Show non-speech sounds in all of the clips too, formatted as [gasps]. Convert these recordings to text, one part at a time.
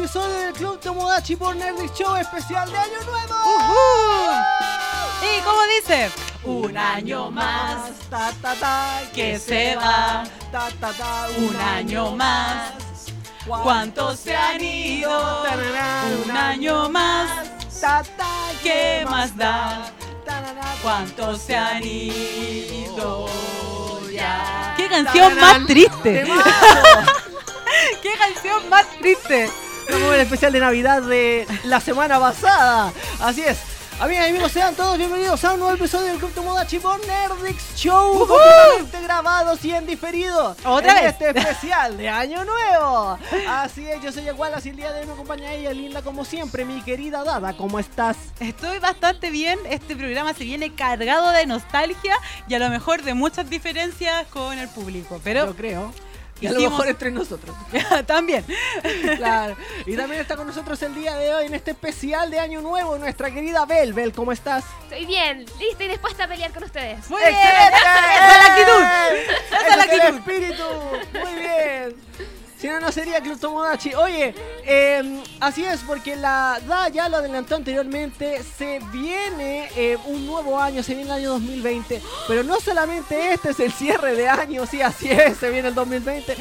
episodio del Club Tomodachi por Nerdix Show especial de Año Nuevo. ¿Y cómo dice? Un año más ta, ta, ta, que se va. Ta, ta, ta, Un año más. ¿Cuántos se han ido? Un año más. Ta, ta, ¿Qué más da? ¿Cuántos se han ido ya? [laughs] ¡Qué canción más triste! ¡Qué canción más triste! Estamos en el especial de Navidad de la semana pasada. Así es. Amigas y amigos, sean todos bienvenidos a un nuevo episodio del Club Tomodachi por Nerdix Show. Completamente grabados y en diferido. ¿Otra en vez? Este especial de Año Nuevo. [laughs] Así es, yo soy Wallace y el día de hoy me acompaña ella, linda como siempre, mi querida Dada. ¿Cómo estás? Estoy bastante bien. Este programa se viene cargado de nostalgia y a lo mejor de muchas diferencias con el público. Pero yo creo. Y a lo mejor entre nosotros. [laughs] también. Claro. Y también está con nosotros el día de hoy en este especial de Año Nuevo nuestra querida Bel. Bel, ¿cómo estás? Estoy bien, lista y dispuesta a pelear con ustedes. Muy bien. Esa es la actitud. Esa es la actitud. espíritu. Muy bien. Si no, no sería Tomodachi. Oye, eh, así es, porque la DA ya lo adelantó anteriormente. Se viene eh, un nuevo año, se viene el año 2020. Pero no solamente este es el cierre de año, sí, así es, se viene el 2020.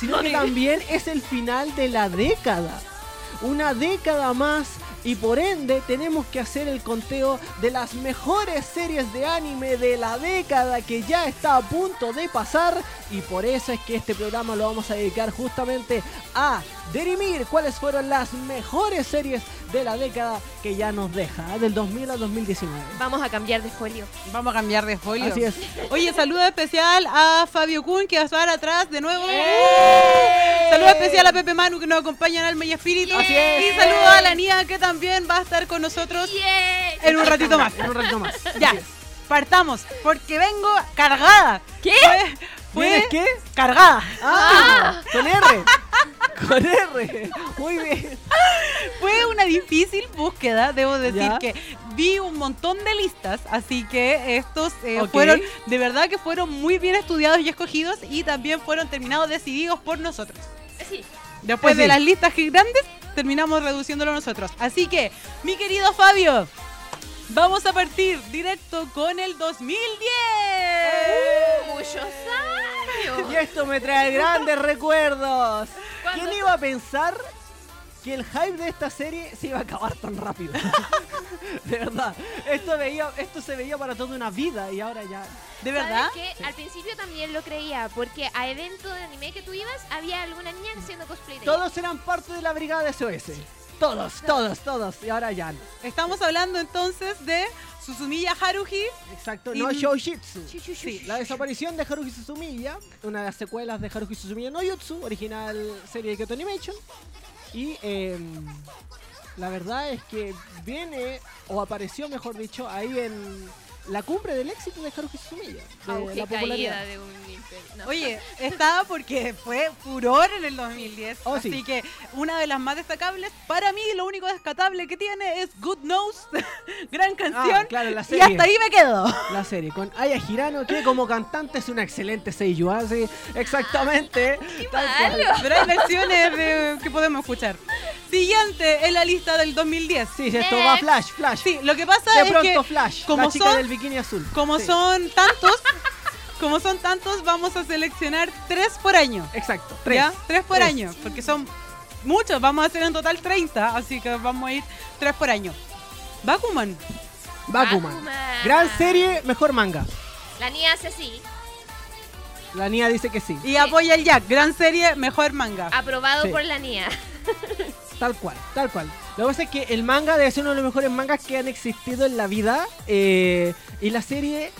Sino que también es el final de la década. Una década más. Y por ende tenemos que hacer el conteo de las mejores series de anime de la década que ya está a punto de pasar. Y por eso es que este programa lo vamos a dedicar justamente a derimir cuáles fueron las mejores series de la década que ya nos deja, ¿eh? del 2000 al 2019. Vamos a cambiar de folio. Vamos a cambiar de folio. Así es. Oye, saludo especial a Fabio Kun, que va a estar atrás de nuevo. ¡Eh! Saludo especial a Pepe Manu, que nos acompaña en Alma y Espíritu. Así es. Y saludo a la Nia, que también va a estar con nosotros en un ratito más. En un ratito más. Ya, partamos, porque vengo cargada. ¿Qué? Fue, fue ¿Vienes qué? cargada. Ah, [laughs] con R. Con R. Muy bien. Fue una difícil búsqueda, debo decir Ya. que vi un montón de listas, así que estos eh, fueron, de verdad que fueron muy bien estudiados y escogidos y también fueron terminados decididos por nosotros. Sí. Después Pues de sí. las listas grandes, terminamos reduciéndolo nosotros. Así que, mi querido Fabio, vamos a partir directo con el 2010. Muchos años. Y esto me trae grandes recuerdos. ¿Cuándo ¿Quién iba a pensar que el hype de esta serie se iba a acabar tan rápido? [laughs] de verdad. Esto, veía, esto se veía para toda una vida y ahora ya. ¿De verdad? ¿Sabes qué? Al principio también lo creía, porque a evento de anime que tú ibas, había alguna niña haciendo cosplay de ella. Todos eran parte de la brigada de SOS. Todos, todos, todos. Y ahora ya. Estamos hablando entonces de Susumiya Haruhi. Exacto. Y- No Shoujitsu. Sí, la desaparición de Haruhi Suzumiya, una de las secuelas de Haruhi Suzumiya no Yutsu, original serie de Kyoto Animation. Y em, la verdad es que viene, o apareció mejor dicho, ahí en la cumbre del éxito de Haruhi Suzumiya. De la popularidad. caída de un imperio. No. Oye, estaba porque fue furor en el 2010. Oh, así sí. que una de las más destacables, para mí lo único destacable que tiene es Good Nose, [laughs] gran canción. Ah, claro, la y serie. hasta ahí me quedo. La serie con Aya Hirano, que como cantante es una excelente seiyuu, así exactamente. [laughs] cual. malo. Pero hay versiones de- que podemos escuchar. Siguiente en la lista del 2010. Sí, esto va Flash, Flash. Sí, lo que pasa de es pronto que Flash, como la chica son- del bikini azul. como Sí, son tantos, como son tantos, vamos a seleccionar tres por año. Exacto, tres. ¿Ya? Tres por Tres. año, porque son muchos, vamos a hacer en total 30, así que vamos a ir tres por año. Bakuman, Bakuman. Bakuman. Gran serie, mejor manga. La niña hace así, La niña dice que sí. y apoya el Jack, gran serie, mejor manga. aprobado Sí. por la niña. Tal cual, tal cual. Lo que pasa es que el manga debe ser uno de los mejores mangas que han existido en la vida. eh, y la serie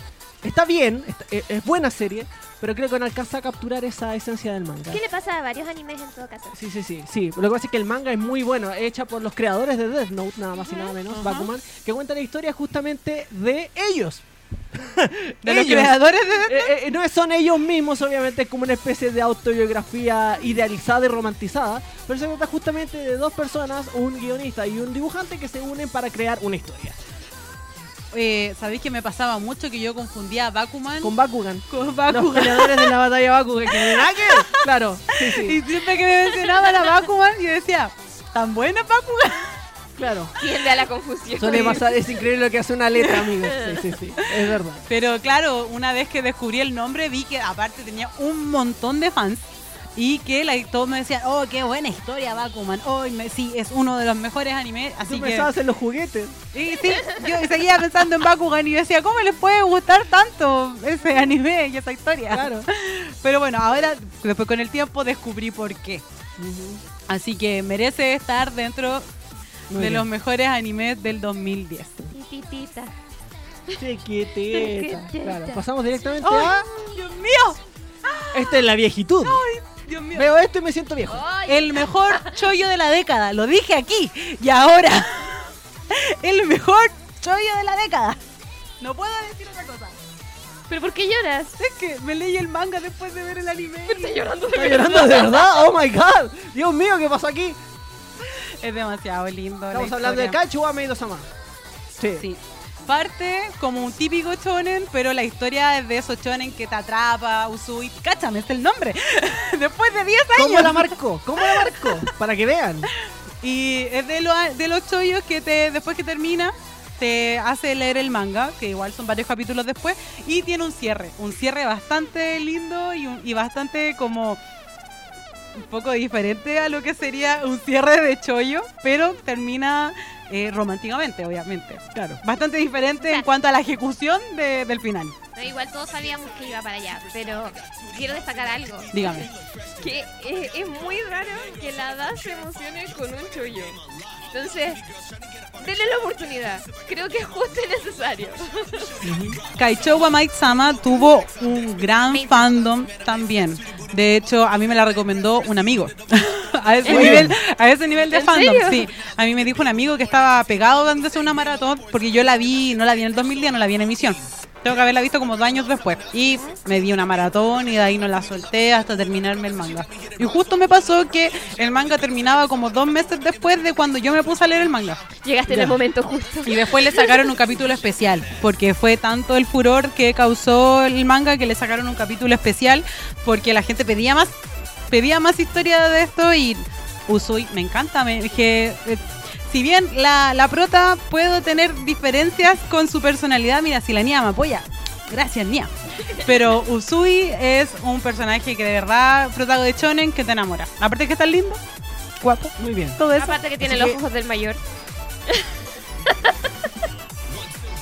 está bien, está- eh, es buena serie, pero creo que no alcanza a capturar esa esencia del manga. ¿Qué le pasa a varios animes en todo caso? Sí, sí, sí, sí. Lo que pasa es que el manga es muy bueno, hecha por los creadores de Death Note, nada más y nada menos, Ajá. Bakuman, que cuenta la historia justamente de ellos. [laughs] de los creadores de... Eh, eh, no son ellos mismos, obviamente, es como una especie de autobiografía idealizada y romantizada, pero se trata justamente de dos personas, un guionista y un dibujante que se unen para crear una historia. Eh, Sabéis que me pasaba mucho que yo confundía a Bakuman Con Bakugan. con Los Bakugan. peleadores de la batalla Bakugan. que ¿Verdad que? Claro, sí, sí. Y siempre que me mencionaban a Bakuman, yo decía, tan buena Bakugan. Claro. Tiende a la confusión. Suele pasar, es increíble lo que hace una letra, [laughs] amigos. Sí, sí, sí. Es verdad. Pero claro, una vez que descubrí el nombre vi que aparte tenía un montón de fans y que la, todos me decían, oh, qué buena historia Bakuman. Oh, me- sí, es uno de los mejores animes. Así Así Tú que pensabas en los juguetes. y sí, yo seguía pensando en Bakugan y decía, ¿cómo les puede gustar tanto ese anime y esa historia? Claro. [laughs] Pero bueno, ahora después con el tiempo descubrí por qué. Así que merece estar dentro Muy de bien. los mejores animes del 2010. Tititita. Chiquitita. Chiquitita. Claro. Pasamos directamente ¡Ay, a. Dios mío! Esta es la viejitud. Dios mío. Veo esto y me siento viejo. Ay, El mejor chollo de la década, lo dije aquí y ahora. [laughs] El mejor chollo de la década. No puedo decir otra cosa. ¿Pero por qué lloras? Es que me leí el manga después de ver el anime. Estoy llorando de ¿Está llorando de verdad? ¡Oh my god! Dios mío, ¿qué pasó aquí? Es demasiado lindo. Estamos hablando de historia. Kachu Meido Sama. Sí. Sí. Parte como un típico shonen, pero la historia es de esos shonen que te atrapa, Usui. Cáchame, es el nombre. [laughs] Después de 10 años. ¿Cómo la marcó? ¿Cómo la marcó? Para que vean. Y es de, lo- de los chollos que te después que termina te hace leer el manga, que igual son varios capítulos después, y tiene un cierre, un cierre bastante lindo y, un- y bastante como un poco diferente a lo que sería un cierre de chollo, pero termina eh, románticamente, obviamente. Claro. Bastante diferente en cuanto a la ejecución de- del final. No, igual todos sabíamos que iba para allá, pero quiero destacar algo. Dígame. Que es, es muy raro que la Hada se emocione con un chollo. Entonces, denle la oportunidad. Creo que es justo y necesario. Kaichou Mike Sama tuvo un gran fandom también. De hecho, a mí me la recomendó un amigo. [laughs] a ese nivel, a ese nivel de ¿En fandom, serio? sí. A mí me dijo un amigo que estaba pegado dándose una maratón porque yo la vi, no la vi en el 2010, no la vi en emisión. Tengo que haberla visto como dos años después. Y me di una maratón y de ahí no la solté hasta terminarme el manga. Y justo me pasó que el manga terminaba como dos meses después de cuando yo me puse a leer el manga. Llegaste en el momento justo. Y después le sacaron un capítulo especial, porque fue tanto el furor que causó el manga que le sacaron un capítulo especial, porque la gente pedía más, pedía más historia de esto y Usui me encanta, me dije, eh, si bien la, la prota puedo tener diferencias con su personalidad, mira, si la Nia me apoya, gracias Nia. Pero Usui es un personaje que de verdad, protago de Chonen, que te enamora. Aparte que está lindo, guapo, Muy bien. todo eso. Aparte que tiene Así los que- ojos del mayor.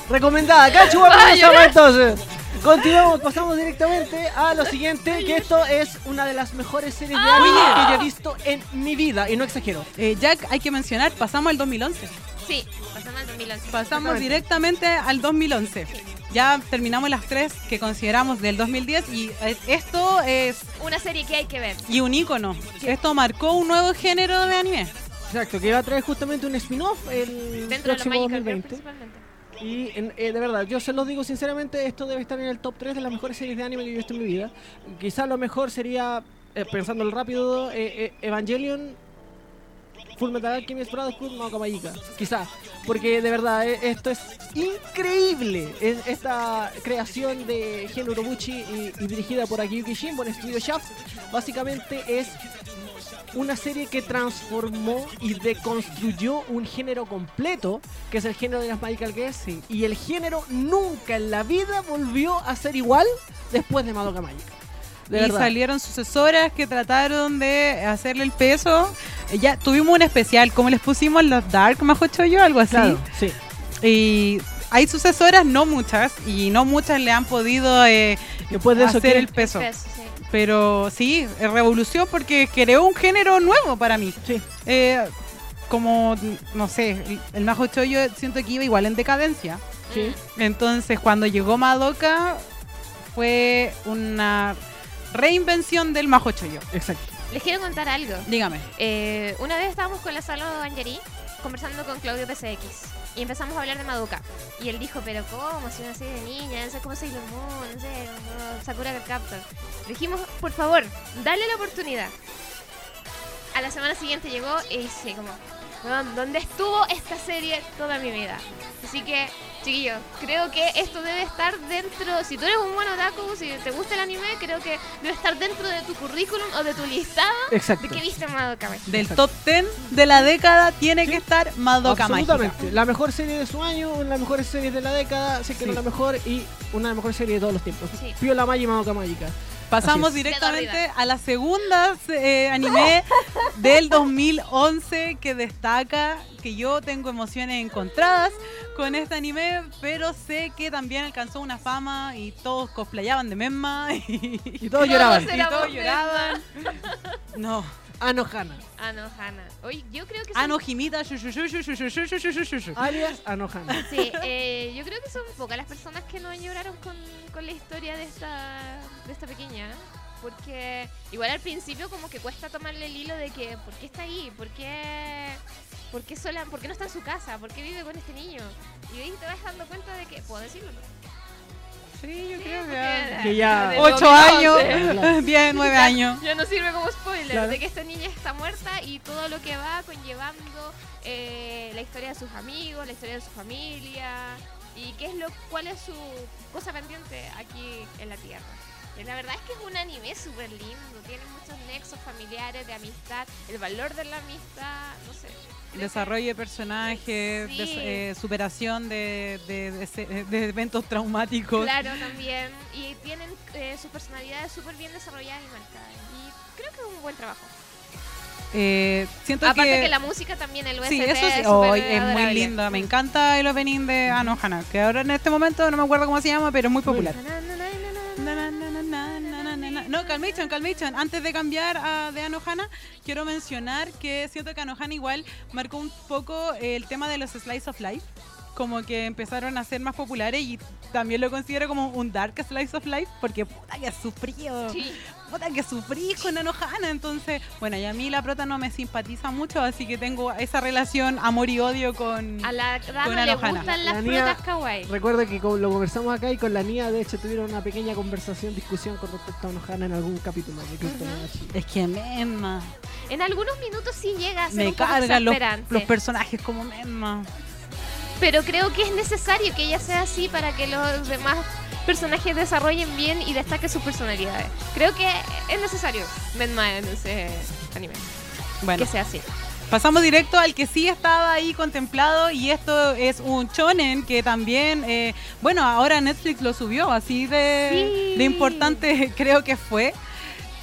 Recomendada, Kachu Meido Sama entonces. Continuamos, pasamos directamente a lo siguiente, que esto es una de las mejores series de anime que yo he visto en mi vida, y no exagero. Eh, Jack, hay que mencionar, pasamos al 2011. Sí, pasamos al 2011. Pasamos directamente al 2011. Ya terminamos las tres que consideramos del 2010 y eh, esto es Una serie que hay que ver. y un ícono. Esto marcó un nuevo género de anime. Exacto, que va a traer justamente un spin-off el Dentro de los próximo Girls 2020. principalmente. Y en- eh, de verdad, yo se los digo sinceramente, esto debe estar en el top 3 de las mejores series de anime que yo he visto en mi vida. Quizás lo mejor sería, eh, pensándolo rápido, eh, eh, Evangelion, Full Metal Alchemist Brotherhood, Madoka Magica. Quizás, porque de verdad, eh, esto es increíble. Es esta creación de Gen Urobuchi y, y dirigida por Akiyuki Shinbo en Studio Shaft, básicamente es una serie que transformó y deconstruyó un género completo, que es el género de las Magical Girls, y el género nunca en la vida volvió a ser igual después de Madoka Magica. De y verdad. salieron sucesoras que trataron de hacerle el peso. Eh, Ya tuvimos un especial, como les pusimos los Dark Majo Choyo, algo así. Claro, sí. Y hay sucesoras, no muchas, y no muchas le han podido eh, Después de eso, hacer ¿qué? el peso. Peso, sí. Pero sí, revolución porque creó un género nuevo para mí. Sí. Eh, como, no sé, el- Majo Choyo siento que iba igual en decadencia. Sí. Entonces, cuando llegó Madoka, fue una reinvención del Majo Choyo. Exacto. Les quiero contar algo. Dígame. Eh, una vez estábamos con la sala de Banjari conversando con Claudio PCX y empezamos a hablar de Madoka. Y él dijo, pero ¿cómo? Si una serie de niñas, no sé cómo Sailor Moon, no sé, no, Sakura Captor. Dijimos, por favor, dale la oportunidad. A la semana siguiente llegó y sí, como, donde estuvo esta serie toda mi vida. Así que, chiquillos, creo que esto debe estar dentro, si tú eres un buen otaku, si te gusta el anime, creo que debe estar dentro de tu currículum o de tu listado Exacto. de que viste Madoka Mágica. Del top 10 de la década tiene que estar Madoka Mágica. Absolutamente. La mejor serie de su año, una de las mejores series de la década, sé que no Sí. la mejor y una de las mejores series de todos los tiempos. Sí. Piola Magi y Madoka Mágica. Pasamos directamente a la segunda eh, anime [laughs] del 2011 que destaca que yo tengo emociones encontradas con este anime, pero sé que también alcanzó una fama y todos cosplayaban de Memma [laughs] y, Y todos lloraban. Y todos lloraban. No, Anohana. Anohana. Oye, yo creo que son... Anojimita. Alias Anohana. Sí, eh, yo creo que son pocas las personas que no lloraron con, con la historia de esta, de esta pequeña porque igual al principio como que cuesta tomarle el hilo de que ¿por qué está ahí? ¿Por qué, por qué sola? ¿Por qué no está en su casa? ¿Por qué vive con este niño? Y ahí te vas dando cuenta de que puedo decirlo. No? Sí, yo creo que ya. Que ya- de Ocho 2011. años, 10, 9 [laughs] [laughs] años. Ya no sirve como spoiler Claro. de que esta niña está muerta y todo lo que va conllevando eh, la historia de sus amigos, la historia de su familia y qué es lo, cuál es su cosa pendiente aquí en la Tierra. Y la verdad es que es un anime súper lindo, tiene muchos nexos familiares de amistad, el valor de la amistad, no sé. Desarrollo de personajes, Sí. des- eh, superación de, de- eventos traumáticos. Claro, también. Y tienen eh, sus personalidades súper bien desarrolladas y marcadas. Y creo que es un buen trabajo. Eh, siento Aparte que, que, la música también, el OST sí, eso sí, es, oh, es muy linda. Me encanta el opening de Anohana, que ahora en este momento no me acuerdo cómo se llama, pero es muy popular. Na, na, na, na, No, Calmation, Calmation. Antes de cambiar a, de Anohana, quiero mencionar que siento que Anohana igual marcó un poco el tema de los Slice of Life. Como que empezaron a ser más populares y también lo considero como un dark slice of life porque puta que sufrió. Sí. Puta que sufrí con Anohana. Entonces, bueno, y a mí la prota no me simpatiza mucho, así que tengo esa relación amor y odio con. A la Con dama le Anohana. gustan las La niña- frutas kawaii. Recuerdo que co- lo conversamos acá y con la Nia, de hecho, tuvieron una pequeña conversación, discusión con respecto a Anohana en algún capítulo de. Es que Memma. En algunos minutos sí llega a ser Me un poco cargan los, exasperante. los personajes como Memma. Pero creo que es necesario que ella sea así para que los demás personajes desarrollen bien y destaquen sus personalidades. Creo que es necesario Menma en ese anime. Bueno, Que sea así. pasamos directo al que sí estaba ahí contemplado y esto es un shonen que también, eh, bueno, ahora Netflix lo subió, así de, Sí. de importante [laughs] creo que fue.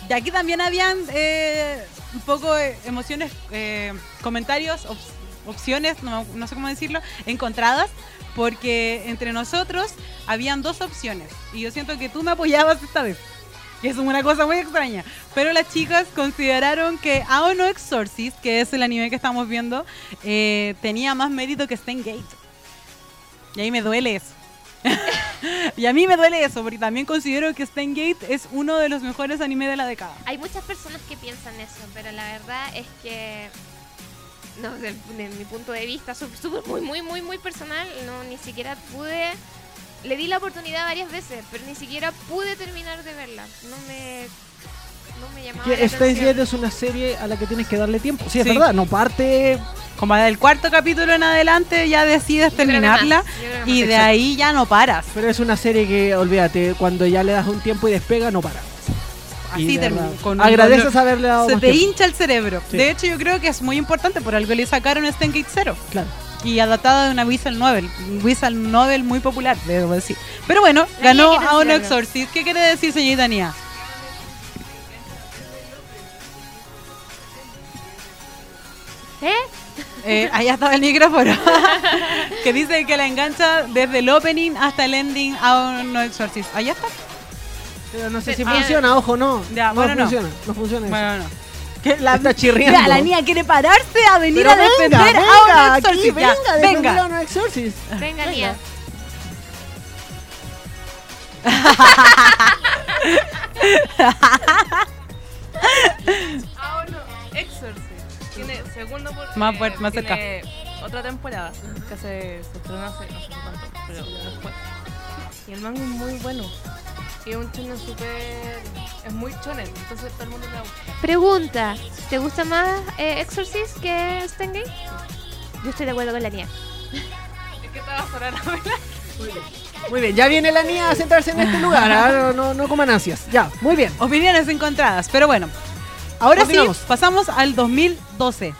Y aquí también habían eh, un poco emociones, eh, comentarios, op- opciones, no, no sé cómo decirlo, encontradas, porque entre nosotros habían dos opciones y yo siento que tú me apoyabas esta vez. Que es una cosa muy extraña. Pero las chicas consideraron que Ao no Exorcist, que es el anime que estamos viendo, eh, tenía más mérito que Gate Y ahí me duele eso. [laughs] y a mí me duele eso, porque también considero que Gate es uno de los mejores animes de la década. Hay muchas personas que piensan eso, pero la verdad es que, no, desde de mi punto de vista, su- súper muy, muy, muy, muy personal, no, ni siquiera pude, le di la oportunidad varias veces, pero ni siquiera pude terminar de verla. No me, no me llamaba Que es una serie a la que tienes que darle tiempo. Sí, es Sí. verdad, no parte. Como del cuarto capítulo en adelante ya decides terminarla y de ahí ya no paras. Pero es una serie que, olvídate, cuando ya le das un tiempo y despega, no para. Así con- Agradeces haberle dado Se más te tiempo. hincha el cerebro. Sí. De hecho, yo creo que es muy importante, por algo le sacaron Gate 0. Claro. y adaptada de una visual novel, visual novel muy popular, debo decir. Pero bueno, La ganó a un. Exorcist. ¿Qué quiere decir, señorita Nia? ¿Eh? Eh, allá estaba el micrófono. [laughs] que dice que la engancha desde el opening hasta el ending a un Exorcist. Allá está. Pero no sé si Ah. funciona, ojo, no. Ya, no bueno, no. funciona, no, funciona eso. Bueno, no. Que la está chirriando. Mira, la niña quiere pararse a venir Pero a defender venga, a un venga, Exorcist. Venga, venga. a un Exorcist. Venga, Nia. Ah, no, Exorcist. Tiene segundo por. Más fuerte, más cerca. otra temporada que se, se estrenó hace no sé cuánto, pero después. Y el manga es muy bueno. Y es un chonen súper. Es muy chonen, entonces todo el mundo le gusta. Pregunta, ¿te gusta más eh, Exorcist que Steins Gate? Yo estoy de acuerdo con la niña. Es que te vas a la vela. Muy bien, ya viene la niña a sentarse en este lugar. ah, No, no, no coman ansias. Ya, muy bien. Opiniones encontradas, pero bueno. Ahora sí, pasamos al 2012.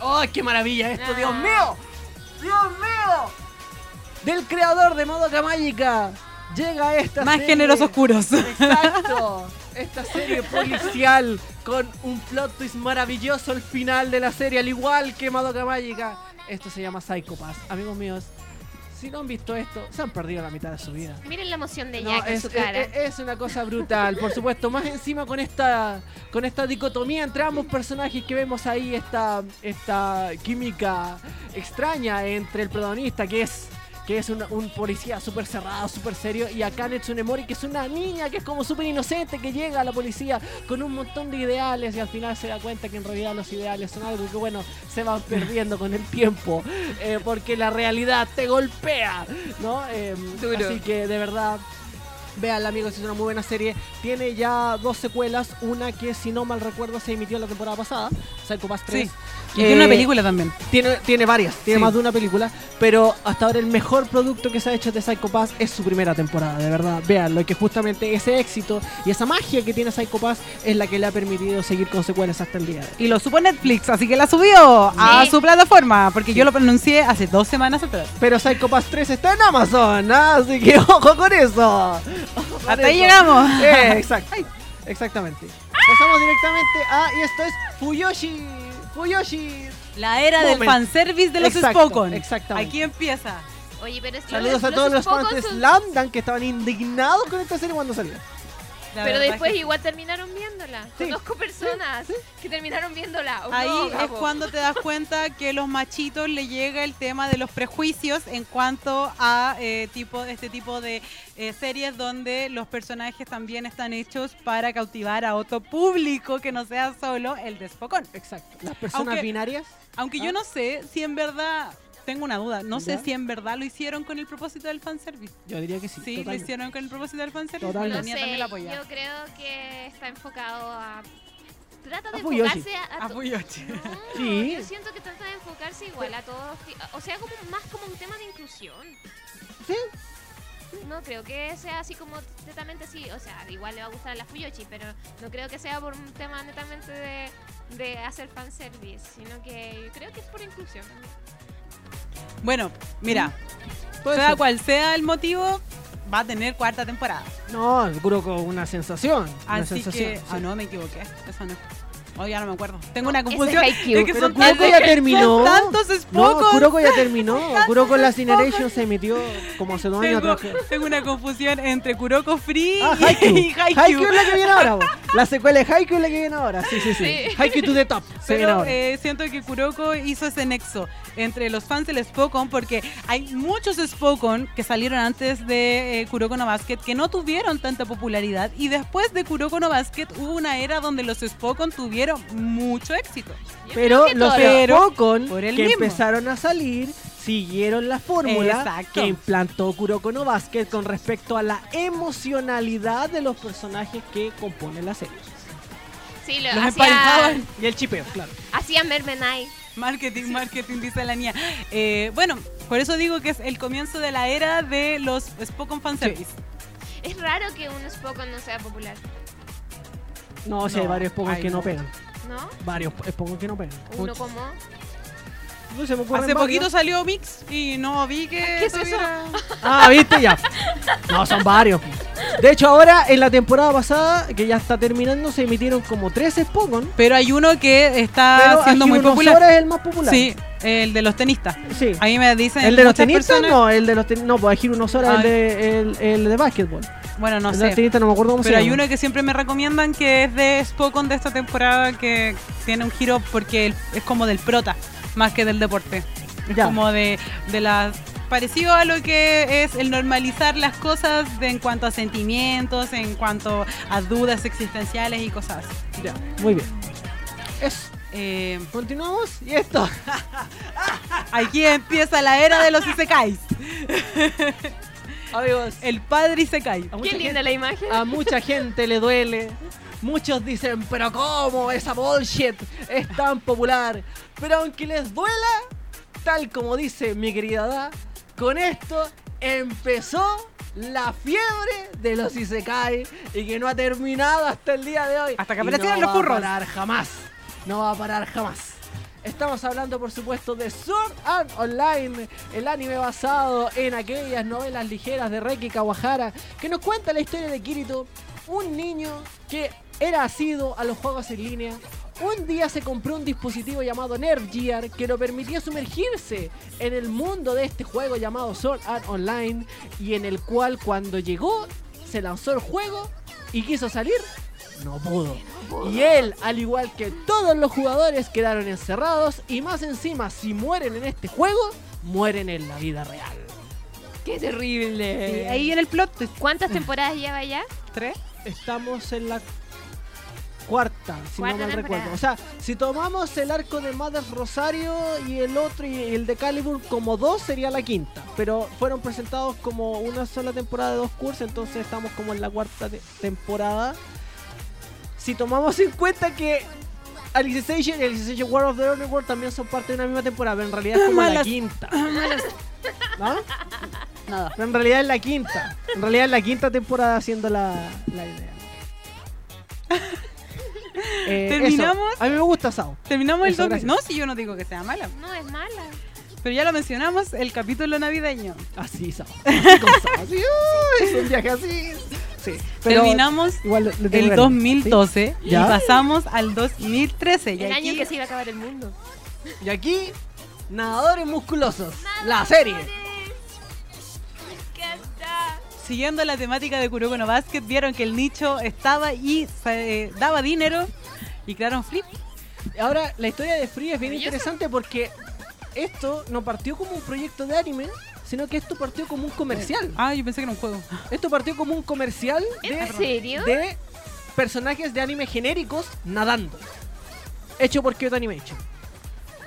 ¡Ay, qué maravilla esto! Ah. ¡Dios mío! ¡Dios mío! Del creador de Madoka Mágica llega esta Más serie- géneros oscuros. Exacto. [laughs] Esta serie policial con un plot twist maravilloso al final de la serie, al igual que Madoka Mágica. Esto se llama Psycho Pass. Amigos míos, si no han visto esto, se han perdido la mitad de su vida. Miren la emoción de No, Jack en es, su cara. es- es una cosa brutal, por supuesto. Más encima con esta con esta dicotomía entre ambos personajes que vemos ahí, esta, esta química extraña entre el protagonista, que es que es un, un policía súper cerrado, súper serio, y acá Netsune Mori, que es una niña que es como súper inocente, que llega a la policía con un montón de ideales y al final se da cuenta que en realidad los ideales son algo que, bueno, se van perdiendo con el tiempo, eh, porque la realidad te golpea, ¿no? Eh, Duro. Así que de verdad, Veanla, amigos, es una muy buena serie. Tiene ya dos secuelas. Una que, si no mal recuerdo, se emitió la temporada pasada, Psycho Pass 3. Sí. Y tiene una Eh, película también. Tiene, tiene varias, tiene Sí. más de una película, pero hasta ahora el mejor producto que se ha hecho de Psycho Pass es su primera temporada, de verdad. Véanlo, y que justamente ese éxito y esa magia que tiene Psycho Pass es la que le ha permitido seguir con secuelas hasta el día de hoy. Y lo supo Netflix, así que la subió a Sí. su plataforma, porque yo lo pronuncié hace dos semanas atrás. Pero Psycho Pass 3 está en Amazon, ¿ah? así que [laughs] ojo con eso. Hasta ahí llegamos. Eh, exacto. Exactamente. Pasamos directamente a. Y esto es Fuyoshi. Fuyoshi. La era del Moment. fanservice de los Exacto, Spokon. exactamente. Aquí empieza. Oye, pero es que Saludos a los- todos los Spokon fans de que estaban indignados con esta serie cuando salió. La Pero después que- igual terminaron viéndola. Sí. Conozco personas que terminaron viéndola. Oh, Ahí no, es cuando te das cuenta que los machitos le llega el tema de los prejuicios en cuanto a eh, tipo, este tipo de eh, series donde los personajes también están hechos para cautivar a otro público que no sea solo el de Spokon. Exacto. Las personas Aunque- binarias. Aunque yo no sé si en verdad, tengo una duda, no sé si en verdad lo hicieron con el propósito del fanservice. Yo diría que sí. Sí, lo hicieron con el propósito del fanservice. Totalmente. La No mía sé, también la apoya. yo creo que está enfocado a... Trata de A enfocarse a... a Fuyoshi. No, [laughs] Sí. yo siento que trata de enfocarse igual a todos. O sea, como más como un tema de inclusión. Sí. No creo que sea así como netamente así. O sea, igual le va a gustar a la Fuyoshi, pero no creo que sea por un tema netamente de, de hacer fanservice, sino que yo creo que es por inclusión también. Bueno, mira, Puede sea ser. cual sea el motivo, va a tener cuarta temporada. No, Kuroko, una sensación. Una Así sensación. que. sí. Ah, no, me equivoqué. Eso no. Oh, ya no me acuerdo. Tengo No, una confusión. es que Pero son Kuroko tantos, ya terminó. son tantos No, Spokon. Kuroko ya terminó. [laughs] Kuroko en la Spokon. Generation se emitió como hace dos años Tengo, atrás. tengo una confusión entre Kuroko Free Ah, y Haikyuu. [laughs] Haikyuu. Es la que viene ahora. bo. [laughs] La secuela de Haikyuu es la que viene ahora. Sí, sí, sí. Sí. Haikyuu to the top. Se viene Pero ahora. eh, siento que Kuroko hizo ese nexo entre los fans del Spokon porque hay muchos Spokon que salieron antes de eh, Kuroko no Basket que no tuvieron tanta popularidad y después de Kuroko no Basket hubo una era donde los Spokon tuvieron mucho éxito. Yo Pero los Spokon que mismo. empezaron a salir siguieron la fórmula Exacto. que implantó Kuroko no Basket con respecto a la emocionalidad de los personajes que componen la serie. Sí, lo Los hacía, emparejaban. Y el chipeo, claro. hacía Mermenai. Marketing, marketing, dice la niña. Eh, bueno, por eso digo que es el comienzo de la era de los Spokon fanservice. Es raro que un Spokon no sea popular, No, sí, No, hay varios Spokon que no no. pegan. ¿no? Varios Spokon que no pegan. Uno como... No se me Hace varios. poquito salió Mix y no vi que ¿Qué es eso? Ah, viste ya. No, son varios. De hecho, ahora en la temporada pasada, que ya está terminando, se emitieron como tres Spokon. Pero hay uno que está Pero siendo muy popular. Es el más popular. Sí, el de los tenistas. Sí. A mí me dicen ¿El de los tenistas? personas- No, el de los tenistas. No, pues Ajiru Nosora es el de, el, el de básquetbol. Bueno, no el de los sé. tenistas no me acuerdo cómo Pero se hay uno que siempre me recomiendan que es de Spokon de esta temporada que tiene un giro porque es como del prota más que del deporte. Es Ya. como de, de las parecido a lo que es el normalizar las cosas de- en cuanto a sentimientos, en cuanto a dudas existenciales y cosas así. Ya, muy bien. Eso. Eh, Continuamos. Y esto. [laughs] aquí empieza la era de los isekais. [laughs] Amigos, El padre isekai. Qué linda gente, la imagen. a mucha gente le duele. Muchos dicen, pero ¿cómo? Esa bullshit es tan popular. Pero aunque les duela, tal como dice mi querida Da, con esto empezó la fiebre de los Isekai y que no ha terminado hasta el día de hoy. Hasta que aparecieron no los va furros. a parar jamás. No va a parar jamás. Estamos hablando, por supuesto, de Sword Art Online, el anime basado en aquellas novelas ligeras de Reiki Kawahara, que nos cuenta la historia de Kirito, un niño que era asido a los juegos en línea. Un día se compró un dispositivo llamado Nerf Gear que lo permitía sumergirse en el mundo de este juego llamado Sword Art Online y en el cual cuando llegó se lanzó el juego y quiso salir, no pudo. Y él, al igual que todos los jugadores, quedaron encerrados y más encima, si mueren en este juego, mueren en la vida real. ¡Qué terrible! Sí, ahí en el plot. ¿Cuántas temporadas lleva ya? ¿Tres? Estamos en la cuarta, si Cuarta no mal temporada. recuerdo. O sea, si tomamos el arco de Mother Rosario y el otro y el de Calibur como dos, sería la quinta. Pero fueron presentados como una sola temporada de dos cursos, entonces estamos como en la cuarta te- temporada. Si tomamos en cuenta que Alicization y Alicization World of the Underworld también son parte de una misma temporada, pero en realidad es como la Malas. quinta. [laughs] ¿No? Nada. Pero en realidad es la quinta. En realidad es la quinta temporada haciendo la, la idea. [laughs] Eh, Terminamos. eso. A mí me gusta Sao. Terminamos el Eso, 2000. gracias. No, si yo no digo que sea mala. No, es mala. Pero ya lo mencionamos, el capítulo navideño. Así, Sao. Así con Sao. Así, uy, es un viaje así. Sí. Pero Terminamos igual le tengo el cariño, 2012 y ¿Ya? pasamos al 2013. Y el aquí, año que se iba a acabar el mundo. Y aquí, nadadores musculosos. La serie. Siguiendo la temática de Kuroko no Basket, vieron que el nicho estaba y se- daba dinero y crearon Flip. Ahora, la historia de Free es bien interesante porque esto no partió como un proyecto de anime, sino que esto partió como un comercial. Ah, yo pensé que era un juego. Esto partió como un comercial de, ¿En serio? de personajes de anime genéricos nadando. Hecho por Kyoto Animation.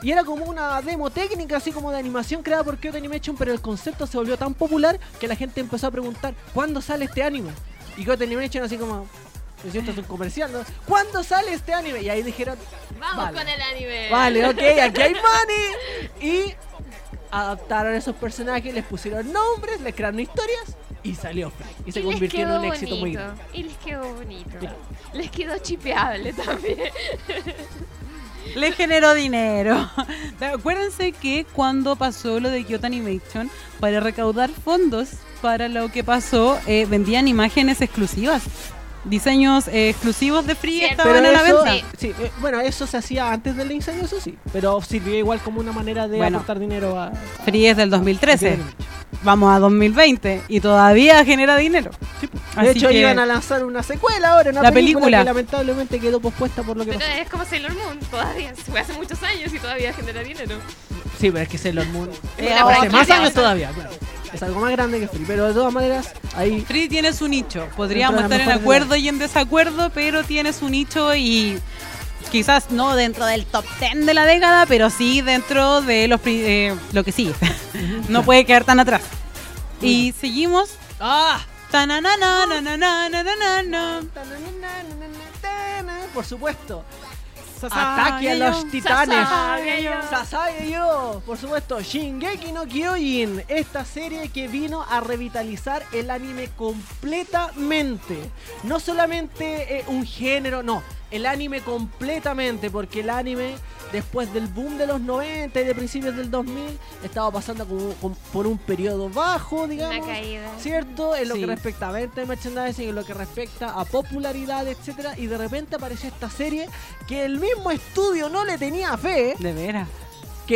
Y era como una demo técnica, así como de animación creada por Kyoto Animation, pero el concepto se volvió tan popular que la gente empezó a preguntar, ¿cuándo sale este anime? Y Kyoto Animation así como, "Pues esto es un comercial, ¿no? ¿Cuándo sale este anime? Y ahí dijeron, Vamos Vale. con el anime. Vale, ok, aquí hay [laughs] money. Y adaptaron a esos personajes, les pusieron nombres, les crearon historias y salió. Y se Y convirtió en un éxito muy bonito. grande. Y les quedó bonito. Claro. Les quedó chipeable también. [laughs] Le generó dinero. [laughs] Acuérdense que cuando pasó lo de Kyoto Animation, para recaudar fondos para lo que pasó, eh, vendían imágenes exclusivas. Diseños eh, exclusivos de Free Cierto. estaban a la eso, venta. sí, eh, bueno, eso se hacía antes del incendio, eso sí. Pero sirvió igual como una manera de Bueno. aportar dinero a. Free es del a 2013. Kyoto Animation. Vamos a 2020 y todavía genera dinero. Sí, pues. Así de hecho, que- iban a lanzar una secuela ahora, una La película, película. que lamentablemente quedó pospuesta por lo que Pero pasó. es como Sailor Moon, todavía. Fue hace muchos años y todavía genera dinero. Sí, pero es que Sailor Moon. Una hace más años todavía, claro es algo más grande que Free, pero de todas maneras ahí... Free tiene su nicho, podríamos estar en acuerdo y en desacuerdo, pero tiene su nicho y quizás no dentro del top 10 de la década, pero sí dentro de los eh, lo que sigue. no puede quedar tan atrás. Y seguimos. ¡Ah! Por supuesto, Ataque a los titanes. Sasai yo. Por supuesto, Shingeki no Kyojin. Esta serie que vino a revitalizar el anime completamente. No solamente eh, un género, no. El anime completamente. Porque el anime, después del boom de los 90 y de principios del 2000, estaba pasando como- como por un periodo bajo, digamos. Una caída. ¿Cierto? En lo Sí. que respecta a venta de merchandising, en lo que respecta a popularidad, etcétera, y de repente apareció esta serie que el mismo estudio no le tenía fe, De veras.